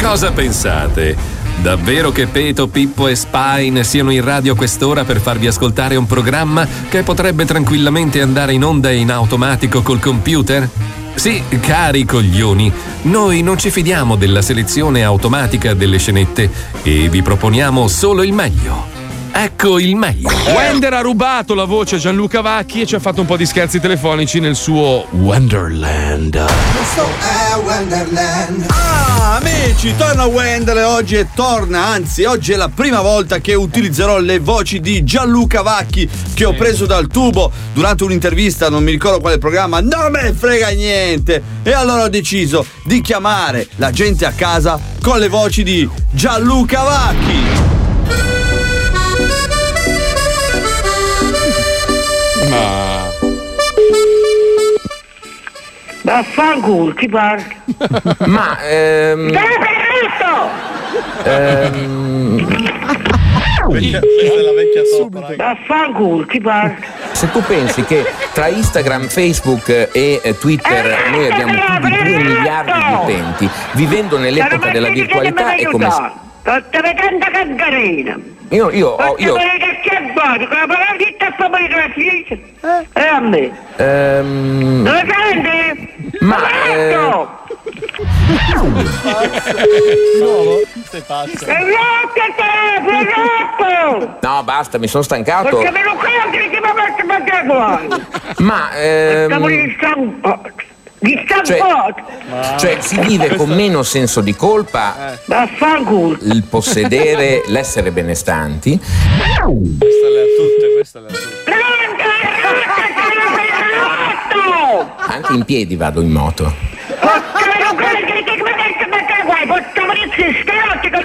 S2: Cosa pensate? Davvero che Peto, Pippo e Spine siano in radio a quest'ora per farvi ascoltare un programma che potrebbe tranquillamente andare in onda in automatico col computer? Sì, cari coglioni, noi non ci fidiamo della selezione automatica delle scenette e vi proponiamo solo il meglio. Ecco il meglio.
S3: Wender ha rubato la voce a Gianluca Vacchi e ci ha fatto un po' di scherzi telefonici nel suo Wonderland.
S25: Questo è Wonderland. Ah, amici, torna Wendell oggi e torna, anzi, oggi è la prima volta che utilizzerò le voci di Gianluca Vacchi che ho preso dal tubo durante un'intervista, non mi ricordo quale programma, non me ne frega niente. E allora ho deciso di chiamare la gente a casa con le voci di Gianluca Vacchi.
S39: Vaffanculo, chi parla?
S44: Ma ehm,
S39: Dai, Benedetto!
S44: ehm,
S25: Questa è la vecchia sopra.
S39: Vaffanculo, chi parla?
S44: se tu pensi che tra Instagram, Facebook e eh, Twitter noi abbiamo più di 2 miliardi di utenti, vivendo nell'epoca della virtualità è come se... Io, io, ho- io,
S39: State vedendo che c'è buono, con la parola ditta a favore della figlice! E a me!
S44: ehm,
S39: Dove senti?
S44: ma
S39: Roberto!
S25: Di nuovo? Sei pazzo.
S39: È rotto è rotto!
S44: no, basta, mi sono stancato.
S39: Perché me lo credo che ti va a mettere guai!
S44: Ma ehm, Cioè- cioè si vive con meno senso di colpa
S39: Vaffanculo!
S44: il possedere, l'essere benestanti.
S25: Questa le ha tutte, questa le ha tutte.
S44: Anche in piedi vado in moto.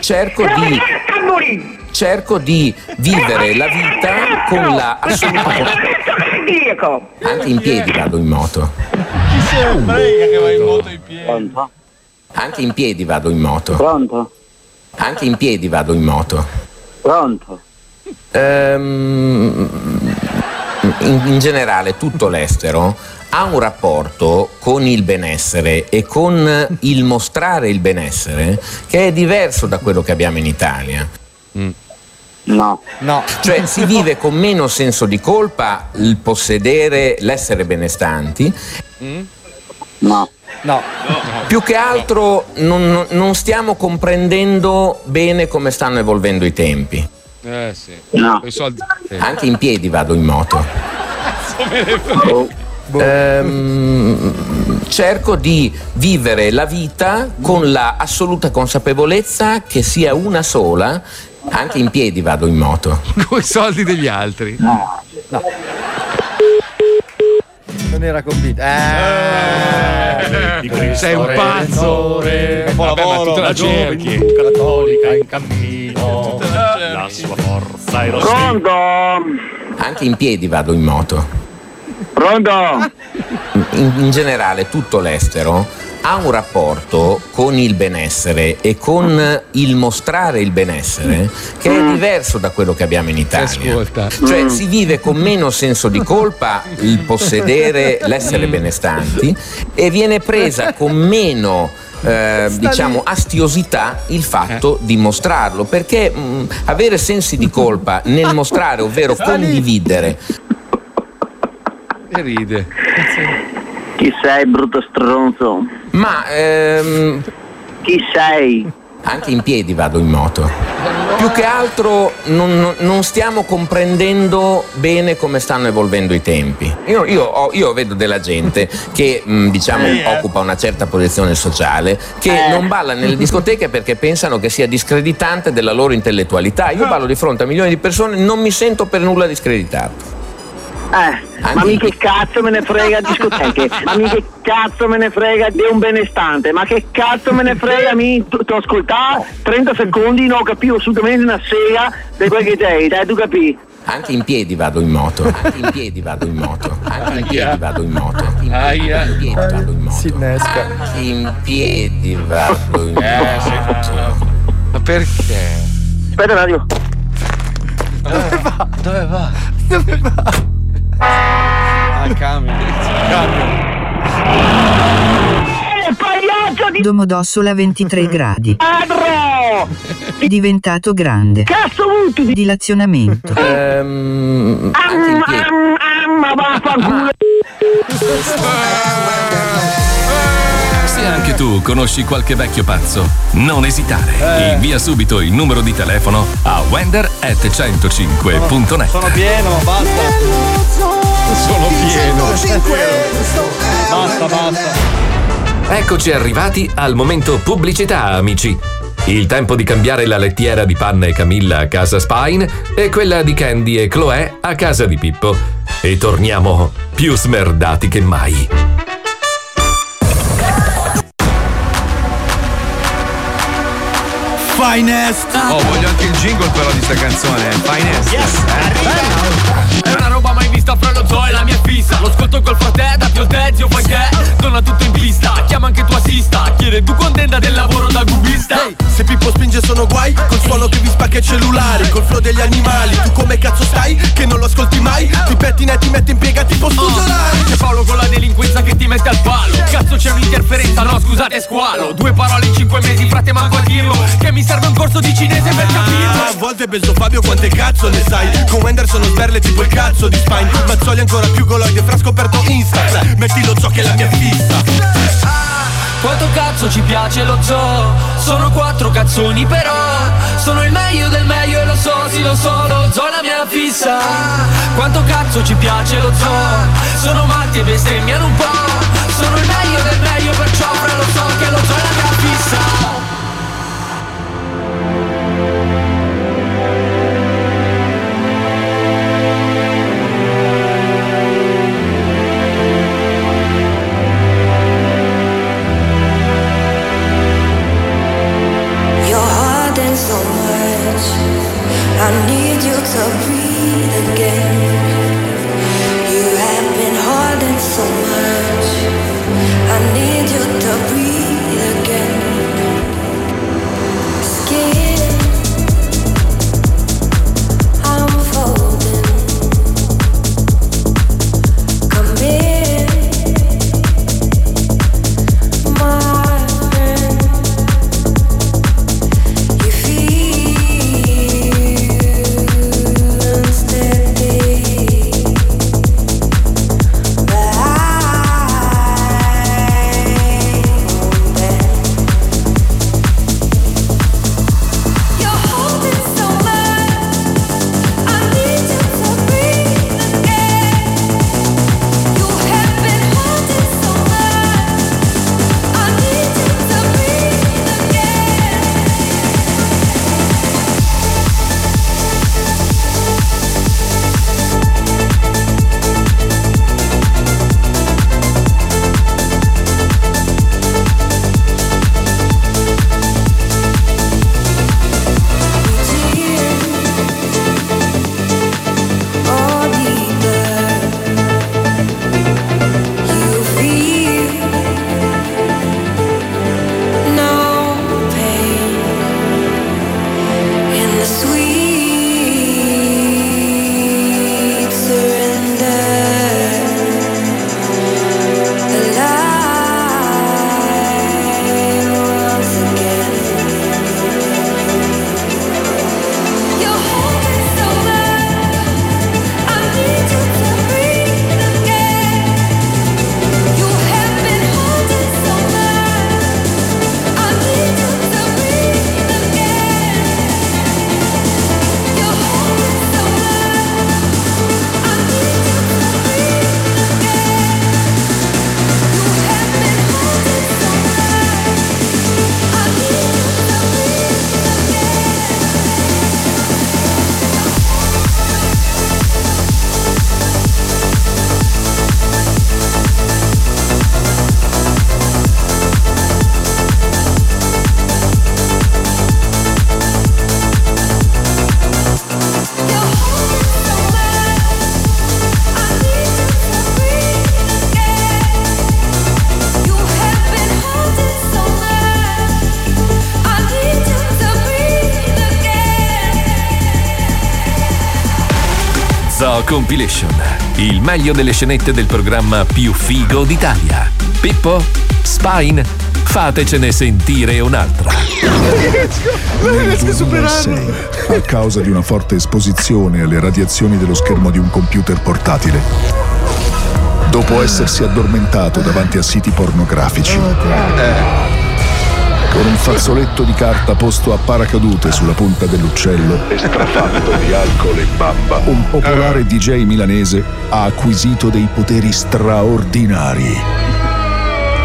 S44: Cerco di, cerco di vivere la vita con la assoluta Anche in piedi vado in moto.
S25: Ne frega che va in moto in piedi?
S44: Anche in piedi vado in moto.
S39: Pronto?
S44: Anche in piedi vado in moto.
S39: Pronto?
S44: Ehm, in, in generale tutto l'estero ha un rapporto con il benessere e con il mostrare il benessere che è diverso da quello che abbiamo in Italia.
S39: No.
S25: No.
S44: Cioè si vive con meno senso di colpa il possedere, l'essere benestanti.
S39: No.
S25: No.
S44: Più che altro non, non stiamo comprendendo bene come stanno evolvendo i tempi.
S3: Eh sì.
S39: No.
S3: I soldi. sì.
S44: Anche in piedi vado in moto. Ehm, cerco di vivere la vita con la assoluta consapevolezza che sia una sola. Anche in piedi vado in moto.
S3: Con i soldi degli altri.
S39: No.
S40: Non era convinto. Eh,
S3: sei un pazzo.
S45: Vabbè, ma tu te la cerchi.
S16: Cattolica in cammino. La sua forza e lo
S44: Pronto? Anche in piedi vado in moto.
S39: Pronto?
S44: In, in generale tutto l'estero ha un rapporto con il benessere e con il mostrare il benessere che è diverso da quello che abbiamo in Italia.
S3: Ascolta.
S44: Cioè si vive con meno senso di colpa il possedere, l'essere benestanti e viene presa con meno eh, diciamo astiosità il fatto di mostrarlo perché mh, avere sensi di colpa nel mostrare ovvero condividere
S3: E ride.
S39: Chi sei, brutto stronzo?
S44: ma ehm,
S39: Chi sei?
S44: anche in piedi vado in moto più che altro non, non- stiamo comprendendo bene come stanno evolvendo i tempi io, io ho- io vedo della gente che mh, diciamo
S16: Eh, eh.
S44: occupa una certa posizione sociale che
S16: Eh.
S44: non balla nelle discoteche perché pensano che sia discreditante della loro intellettualità io ballo di fronte a milioni di persone non mi sento per nulla discreditato
S39: Eh, ma mi che cazzo me ne frega discoteche? Ma mi che cazzo me ne frega di un benestante? Ma che cazzo me ne frega mi? Tu, tu ascolta 30 secondi non capivo assolutamente una sega di quel che sei, dai tu capi?
S44: anche in piedi vado in moto anche in piedi vado in moto anche in piedi vado in moto anche in piedi vado in moto
S40: Si innesca.
S44: anche in piedi vado in
S3: Eh,
S44: moto
S3: Ma perché?
S39: Aspetta un attimo.
S3: Dove va? Dove va?
S40: Dove va?
S3: Camion.
S39: Eh, pagliaccio di
S46: Domodossola 23 gradi.
S39: ladro!
S46: Diventato grande.
S39: Cazzo di...
S46: Dilazionamento.
S44: Ehm,
S39: Ma vaffanculo!
S2: Se anche tu conosci qualche vecchio pazzo, non esitare. Invia subito il numero di telefono a wender at 105.net.
S25: Sono pieno, basta.
S3: Sono pieno.
S25: Basta, basta.
S2: Eccoci arrivati al momento pubblicità, amici. Il tempo di cambiare la lettiera di Panna e Camilla a casa Spine e quella di Candy e Chloé a casa di Pippo. E torniamo più smerdati che mai.
S25: Finest.
S3: Oh, voglio anche il jingle però di sta canzone. Finest.
S16: È una roba mai vista fra lo zoo e la mia fissa. Lo ascolto col frate, da più te, zio fai che? Donna tutto in pista, chiama anche tua assista Chiede tu contenta del lavoro da cubista
S47: Ehi, se Pippo spinge sono guai. Col suono che vi spacca i cellulari. Col flow degli animali. Tu come cazzo stai? Che non lo ascolti mai? Ti pettina e ti mette in piega tipo studiolari
S16: C'è Paolo con la delinquenza che ti mette al palo. Cazzo c'è un'interferenza, no scusate squalo. Due parole in cinque mesi, frate manco a dirlo. Che mi serve un corso di cinese per capirlo.
S47: A volte penso Fabio quante cazzo ne sai. Con Wender sono sberle tipo il cazzo di Spine. Mazzoli ancora più goloide fra scoperto Insta Metti lo zoo che è la mia fissa.
S16: Quanto cazzo ci piace lo zoo? Sono quattro cazzoni però Sono il meglio del meglio e lo so, sì lo so Lo zoo la mia fissa. Quanto cazzo ci piace lo zoo? Sono matti e bestemmiano un po' Sono il meglio del meglio perciò fra lo so che lo zoo è la
S43: to breathe
S2: Compilation. Il meglio delle scenette del programma più figo d'Italia. Pippo, Spine, fatecene sentire un'altra.
S48: Nel 2006, a causa di una forte esposizione alle radiazioni dello schermo di un computer portatile, dopo essersi addormentato davanti a siti pornografici, con un fazzoletto di carta posto a paracadute sulla punta dell'uccello e strafatto di alcol e bamba, un popolare DJ milanese ha acquisito dei poteri straordinari.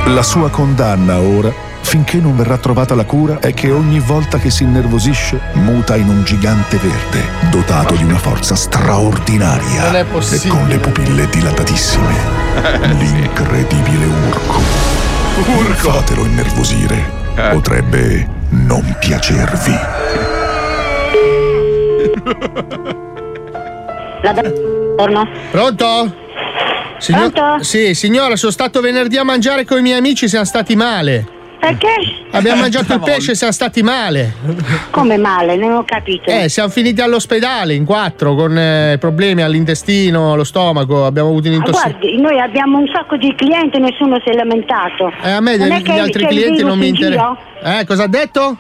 S48: La sua condanna ora, finché non verrà trovata la cura, è che ogni volta che si innervosisce muta in un gigante verde, dotato di una forza straordinaria
S4: Non è
S48: e con le pupille dilatatissime. L'incredibile Urco.
S3: Urco.
S48: Fatelo innervosire. Potrebbe non piacervi.
S4: Pronto? Signor- Sì, signora, sono stato venerdì a mangiare con i miei amici, siamo stati male.
S49: Perché?
S4: Abbiamo mangiato il pesce e siamo stati male.
S49: Come male? Non ho capito.
S4: Eh, siamo finiti all'ospedale in quattro con eh, problemi all'intestino, allo stomaco, abbiamo avuto un'intossicazione.
S49: guardi, noi abbiamo un sacco di clienti, nessuno si è lamentato.
S4: Eh, a me
S49: Non
S4: degli, gli altri clienti non mi
S49: in
S4: interessano.
S49: giro?
S4: Eh, cosa ha detto?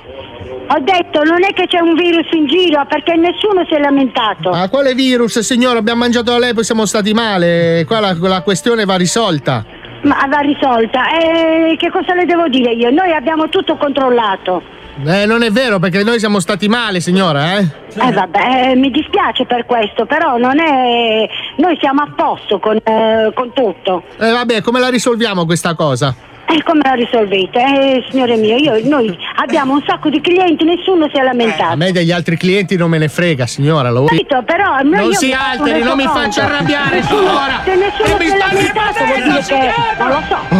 S49: Ho detto, non è che c'è un virus in giro, perché nessuno si è lamentato.
S4: Ma quale virus, signore? Abbiamo mangiato da lei, poi siamo stati male. Qua la, la questione va risolta.
S49: Ma va risolta. E che cosa le devo dire io? Noi abbiamo tutto controllato.
S4: Eh, non è vero, perché noi siamo stati male, signora, eh?
S49: Eh vabbè, eh, mi dispiace per questo, però non è. Noi siamo a posto con, eh, con tutto.
S4: Eh, vabbè, come la risolviamo questa cosa?
S49: E come la risolvete? Eh, signore mio, io- noi abbiamo un sacco di clienti, nessuno si è
S4: A
S49: lamentato.
S4: me degli altri clienti non me ne frega, signora. Lo...
S49: Capito, però
S4: Non si alteri, non mi faccia arrabbiare, signora.
S49: Se nessuno si è lamentato vuol dire che. Non lo so.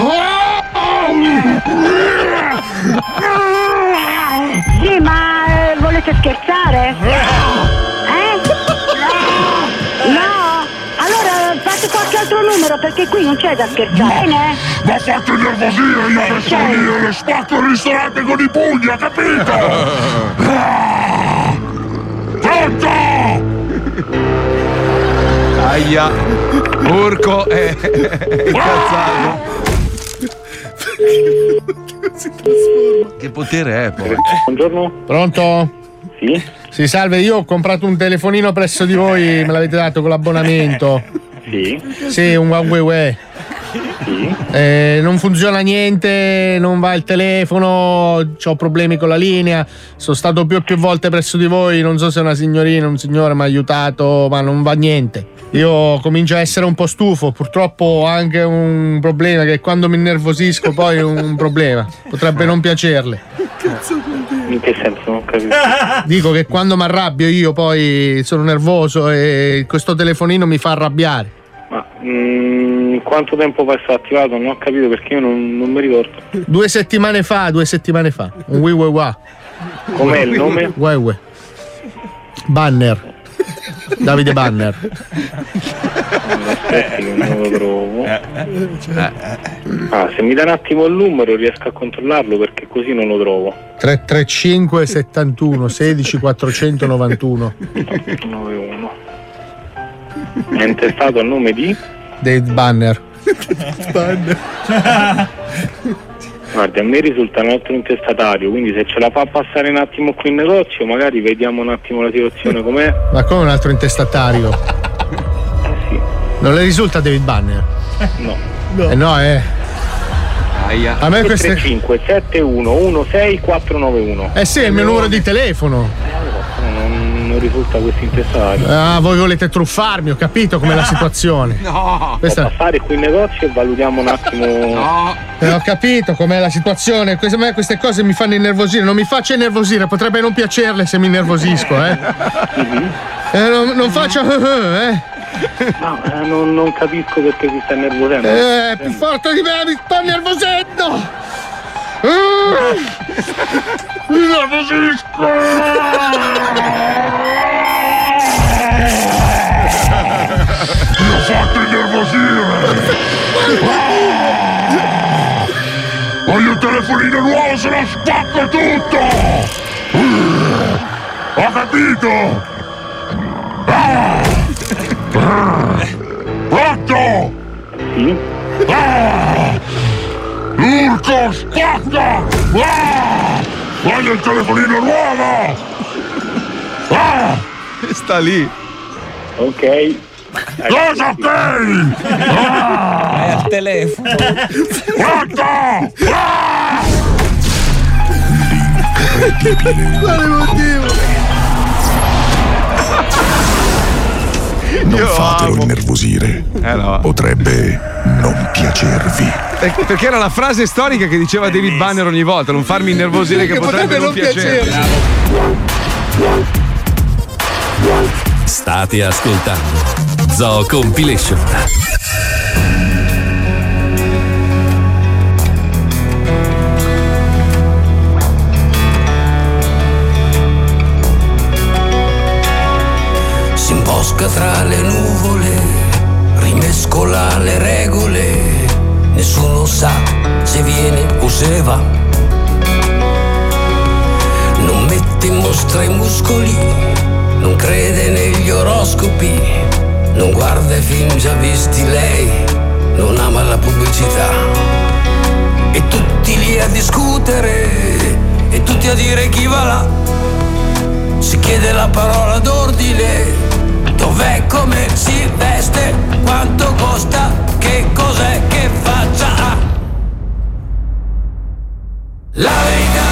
S49: Sì, ma eh, volete scherzare? numero perché qui non c'è da scherzare. Bene?
S48: Ma fate nervosire io adesso io le spacco il ristorante con i pugni, ha capito? Pronto!
S3: Aia. Urco è incazzato. Che potere è poi?
S4: Buongiorno. Pronto? Sì. Sì, salve, io ho comprato un telefonino presso di voi, me l'avete dato con l'abbonamento.
S50: Sì.
S4: Sì, un Huawei.
S50: Sì.
S4: Eh, non funziona niente, non va il telefono, ho problemi con la linea. Sono stato più e più volte presso di voi, non so se una signorina, un signore mi ha aiutato, ma non va niente. Io comincio a essere un po' stufo, purtroppo ho anche un problema che quando mi innervosisco poi è un problema. Potrebbe non piacerle.
S50: In che senso? Non capisco.
S4: Dico che quando mi arrabbio io poi sono nervoso e questo telefonino mi fa arrabbiare.
S50: Ma mm, quanto tempo fa è stato attivato? Non ho capito perché io non, non mi ricordo.
S4: Due settimane fa, due settimane fa. Un Wii Wii Wa.
S50: Com'è il nome?
S4: Wii Wii. Banner. Davide Banner.
S50: Aspetti che non lo trovo. Ah, se mi dà un attimo il numero riesco a controllarlo perché così non lo trovo.
S4: 335 71 16 491.
S50: 91. È intestato a nome di?
S4: David Banner.
S50: Guardi, a me risulta un altro intestatario, quindi se ce la fa passare un attimo qui in negozio, magari vediamo un attimo la situazione com'è.
S4: Ma come un altro intestatario? Non le risulta David Banner?
S50: No.
S4: Eh no, eh. A me queste.
S50: 335 71 16 491.
S4: Eh sì, è il mio numero di telefono.
S50: Risulta questo intestatario.
S4: Ah, voi volete truffarmi, ho capito com'è la situazione.
S50: No!
S4: Questa-
S50: Può passare qui in negozio e valutiamo un attimo. No!
S4: Eh, ho capito com'è la situazione. Queste, me queste cose mi fanno innervosire. Non mi faccia innervosire, potrebbe non piacerle se mi innervosisco, eh. Eh, non, non faccia. eh.
S50: No, eh, non, non capisco perché si sta nervosendo.
S4: Eh, più forte di me, mi sto nervosendo! Eh, Mi
S48: Lo fate innervosire! Voglio il telefonino nuovo, se lo spacco tutto! Ho capito! Ah!
S51: Pronto?
S50: Sì?
S51: Ah! Urco, spacca! Ah! Voglio il telefonino nuovo! Ah!
S3: Sta lì.
S50: Ok.
S51: Cosa ok? Ah!
S41: È al telefono.
S51: Pronto? Ah!
S42: Quale motivo?
S48: Non fatelo innervosire. Potrebbe non piacervi.
S3: Eh, Perché era la frase storica che diceva David Banner ogni volta, non farmi innervosire che, potrebbe, non piacere.
S2: State ascoltando Zoo Compilation.
S16: Si imbosca tra le nuvole, rimescola le regole, nessuno sa se viene o se va. Non mette in mostra i muscoli, non crede negli oroscopi, non guarda i film già visti lei, non ama la pubblicità. E tutti lì a discutere, e tutti a dire chi va là. Si chiede la parola d'ordine, dov'è, come si veste, quanto costa, che cos'è che faccia? Ha. La verità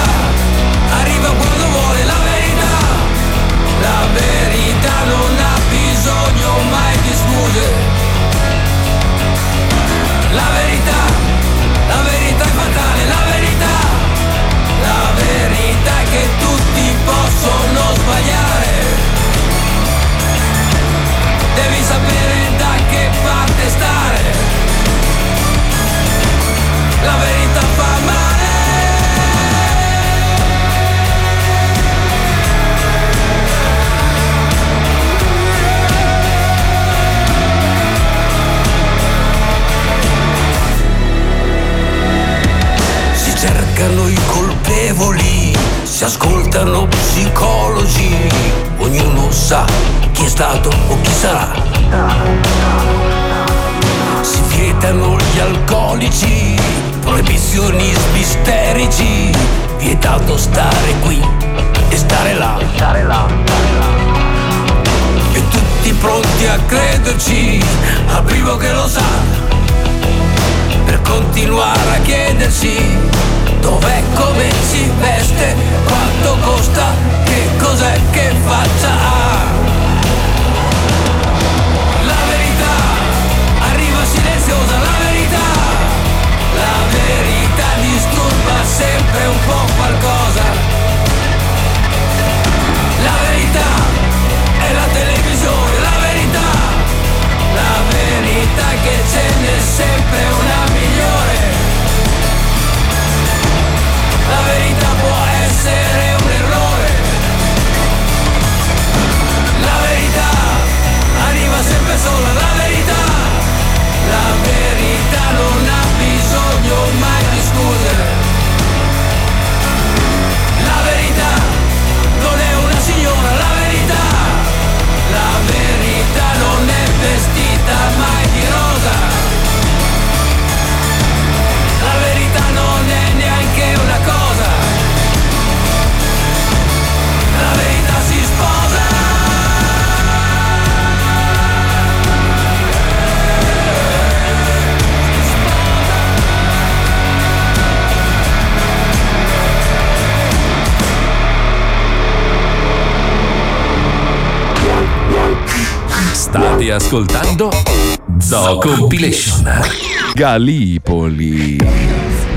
S16: Cercano i colpevoli, si ascoltano psicologi, ognuno sa chi è stato o chi sarà. Si vietano gli alcolici, proibizionismi isterici, vietato stare qui e stare là. E tutti pronti a crederci, al primo che lo sa per continuare a chiedersi dov'è, come si veste, quanto costa, che cos'è che faccia? Ha. La verità. Arriva silenziosa, la verità, la verità disturba sempre un po' qualcosa. La verità è la televisione, la verità, la verità che ce n'è sempre una sola, la verità. La
S2: State ascoltando Zoo Compilation.
S3: Gallipoli.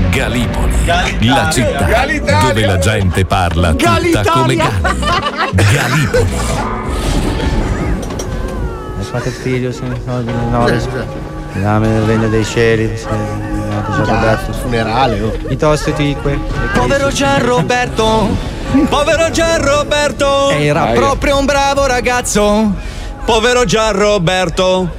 S2: Gallipoli, la città
S3: Gallitalia.
S2: dove la gente parla tutta come Gali. Gallipoli.
S52: Fate il figlio, se no, no, Dame nel regno dei cieli, se Roberto.
S42: funerale, oh.
S52: I tosti tique.
S16: Povero Gian Roberto, povero Gian Roberto,
S52: Era
S16: proprio un bravo ragazzo. Povero Gian Roberto,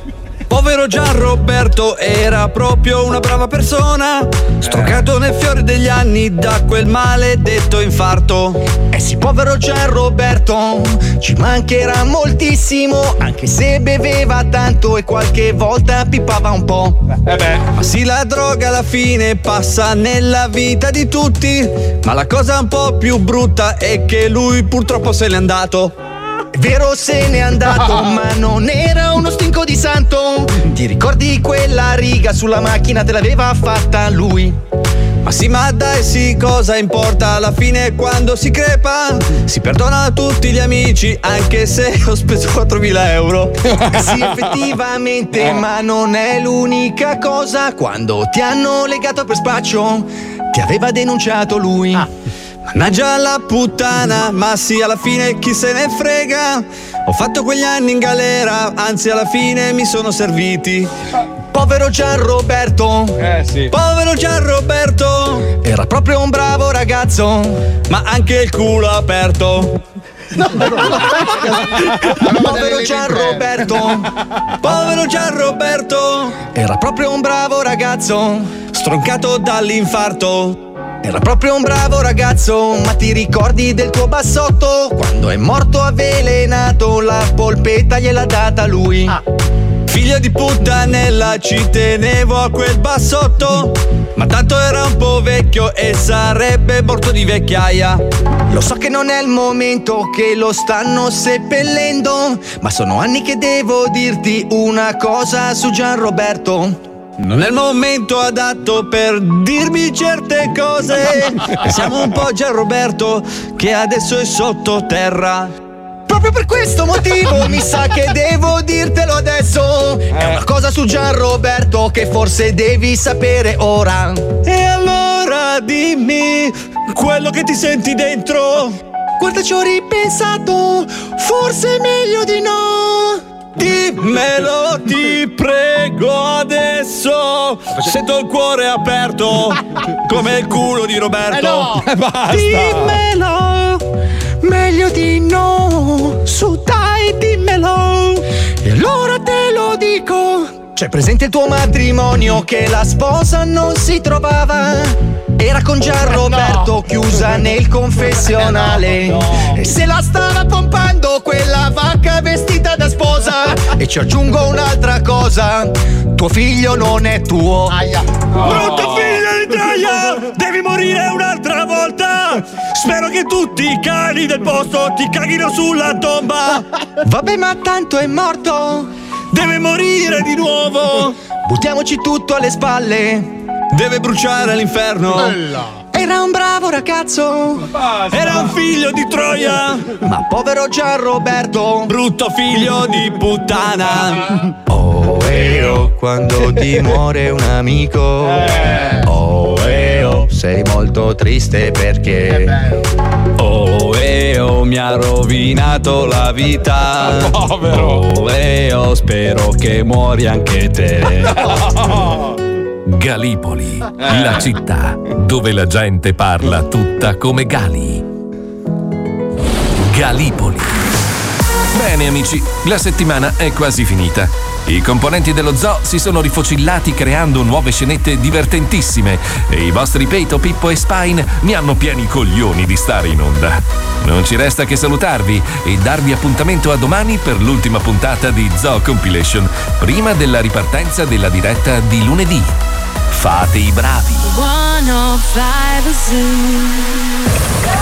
S25: Povero Gian Roberto era proprio una brava persona, stroncato nel fiore degli anni da quel maledetto infarto.
S6: Eh sì, povero Gian Roberto, ci mancherà moltissimo, anche se beveva tanto e qualche volta pippava un po'.
S25: Ma sì, la droga alla fine passa nella vita di tutti, ma la cosa un po' più brutta è che lui purtroppo se n'è andato.
S6: È vero se n'è andato, ma non era uno stinco di santo. Ti ricordi quella riga sulla macchina te l'aveva fatta lui?
S25: Ma sì, ma dai sì, cosa importa? Alla fine quando si crepa si perdona a tutti gli amici, anche se ho speso 4.000 euro.
S6: Eh sì, effettivamente, ma non è l'unica cosa. Quando ti hanno legato per spaccio, ti aveva denunciato lui.
S25: Mannaggia la puttana, ma sì, alla fine chi se ne frega. Ho fatto quegli anni in galera, anzi alla fine mi sono serviti.
S6: Povero Gian Roberto,
S25: Eh sì. Povero Gian Roberto,
S6: era proprio un bravo ragazzo.
S25: ma anche il culo aperto.
S6: Povero Gian Roberto,
S25: Povero Gian Roberto,
S6: era proprio un bravo ragazzo.
S25: stroncato dall'infarto.
S6: Era proprio un bravo ragazzo, ma ti ricordi del tuo bassotto? Quando è morto avvelenato, la polpetta gliel'ha data lui.
S25: Figlio di puttanella, ci tenevo a quel bassotto. Ma tanto era un po' vecchio e sarebbe morto di vecchiaia.
S6: Lo so che non è il momento che lo stanno seppellendo, ma sono anni che devo dirti una cosa su Gian Roberto.
S25: Non è il momento adatto per dirmi certe cose. Siamo un po' Gian Roberto che adesso è sottoterra.
S6: Proprio per questo motivo mi sa che devo dirtelo adesso. È una cosa su Gian Roberto che forse devi sapere ora.
S25: E allora dimmi quello che ti senti dentro.
S6: Guarda, ci ho ripensato, forse è meglio di no.
S25: Dimmelo, ti prego adesso. Sento il cuore aperto come il culo di Roberto.
S6: Eh no.
S25: basta.
S6: Dimmelo, meglio di no. Su dai, dimmelo. E allora te lo dico. C'è presente il tuo matrimonio che la sposa non si trovava? Era con Gian Roberto chiusa nel confessionale. E se la stava pompando quella vacca vestita da sposa. E ci aggiungo un'altra cosa: tuo figlio non è tuo.
S25: Brutto figlio di troia, devi morire un'altra volta. Spero che tutti i cani del posto ti caghino sulla tomba.
S6: Vabbè, ma tanto è morto.
S25: Deve morire di nuovo.
S6: Buttiamoci tutto alle spalle.
S25: Deve bruciare all'inferno.
S6: Era un bravo ragazzo.
S25: Era un figlio di Troia.
S6: Ma povero Gian Roberto.
S25: Brutto figlio di puttana.
S6: Oh, eh, oh, quando ti muore un amico. Oh, eh, oh, sei molto triste perché.
S25: Oh, eh, oh, mi ha rovinato la vita. Oh, eh, oh, spero che muori anche te.
S2: Galipoli, la città dove la gente parla tutta come Gali. Galipoli. Bene amici, la settimana è quasi finita. I componenti dello zoo si sono rifocillati creando nuove scenette divertentissime e i vostri Peito, Pippo e Spine mi hanno pieni coglioni di stare in onda. Non ci resta che salutarvi e darvi appuntamento a domani per l'ultima puntata di Zoo Compilation, prima della ripartenza della diretta di lunedì. Fate i bravi!
S1: 105 Zoo.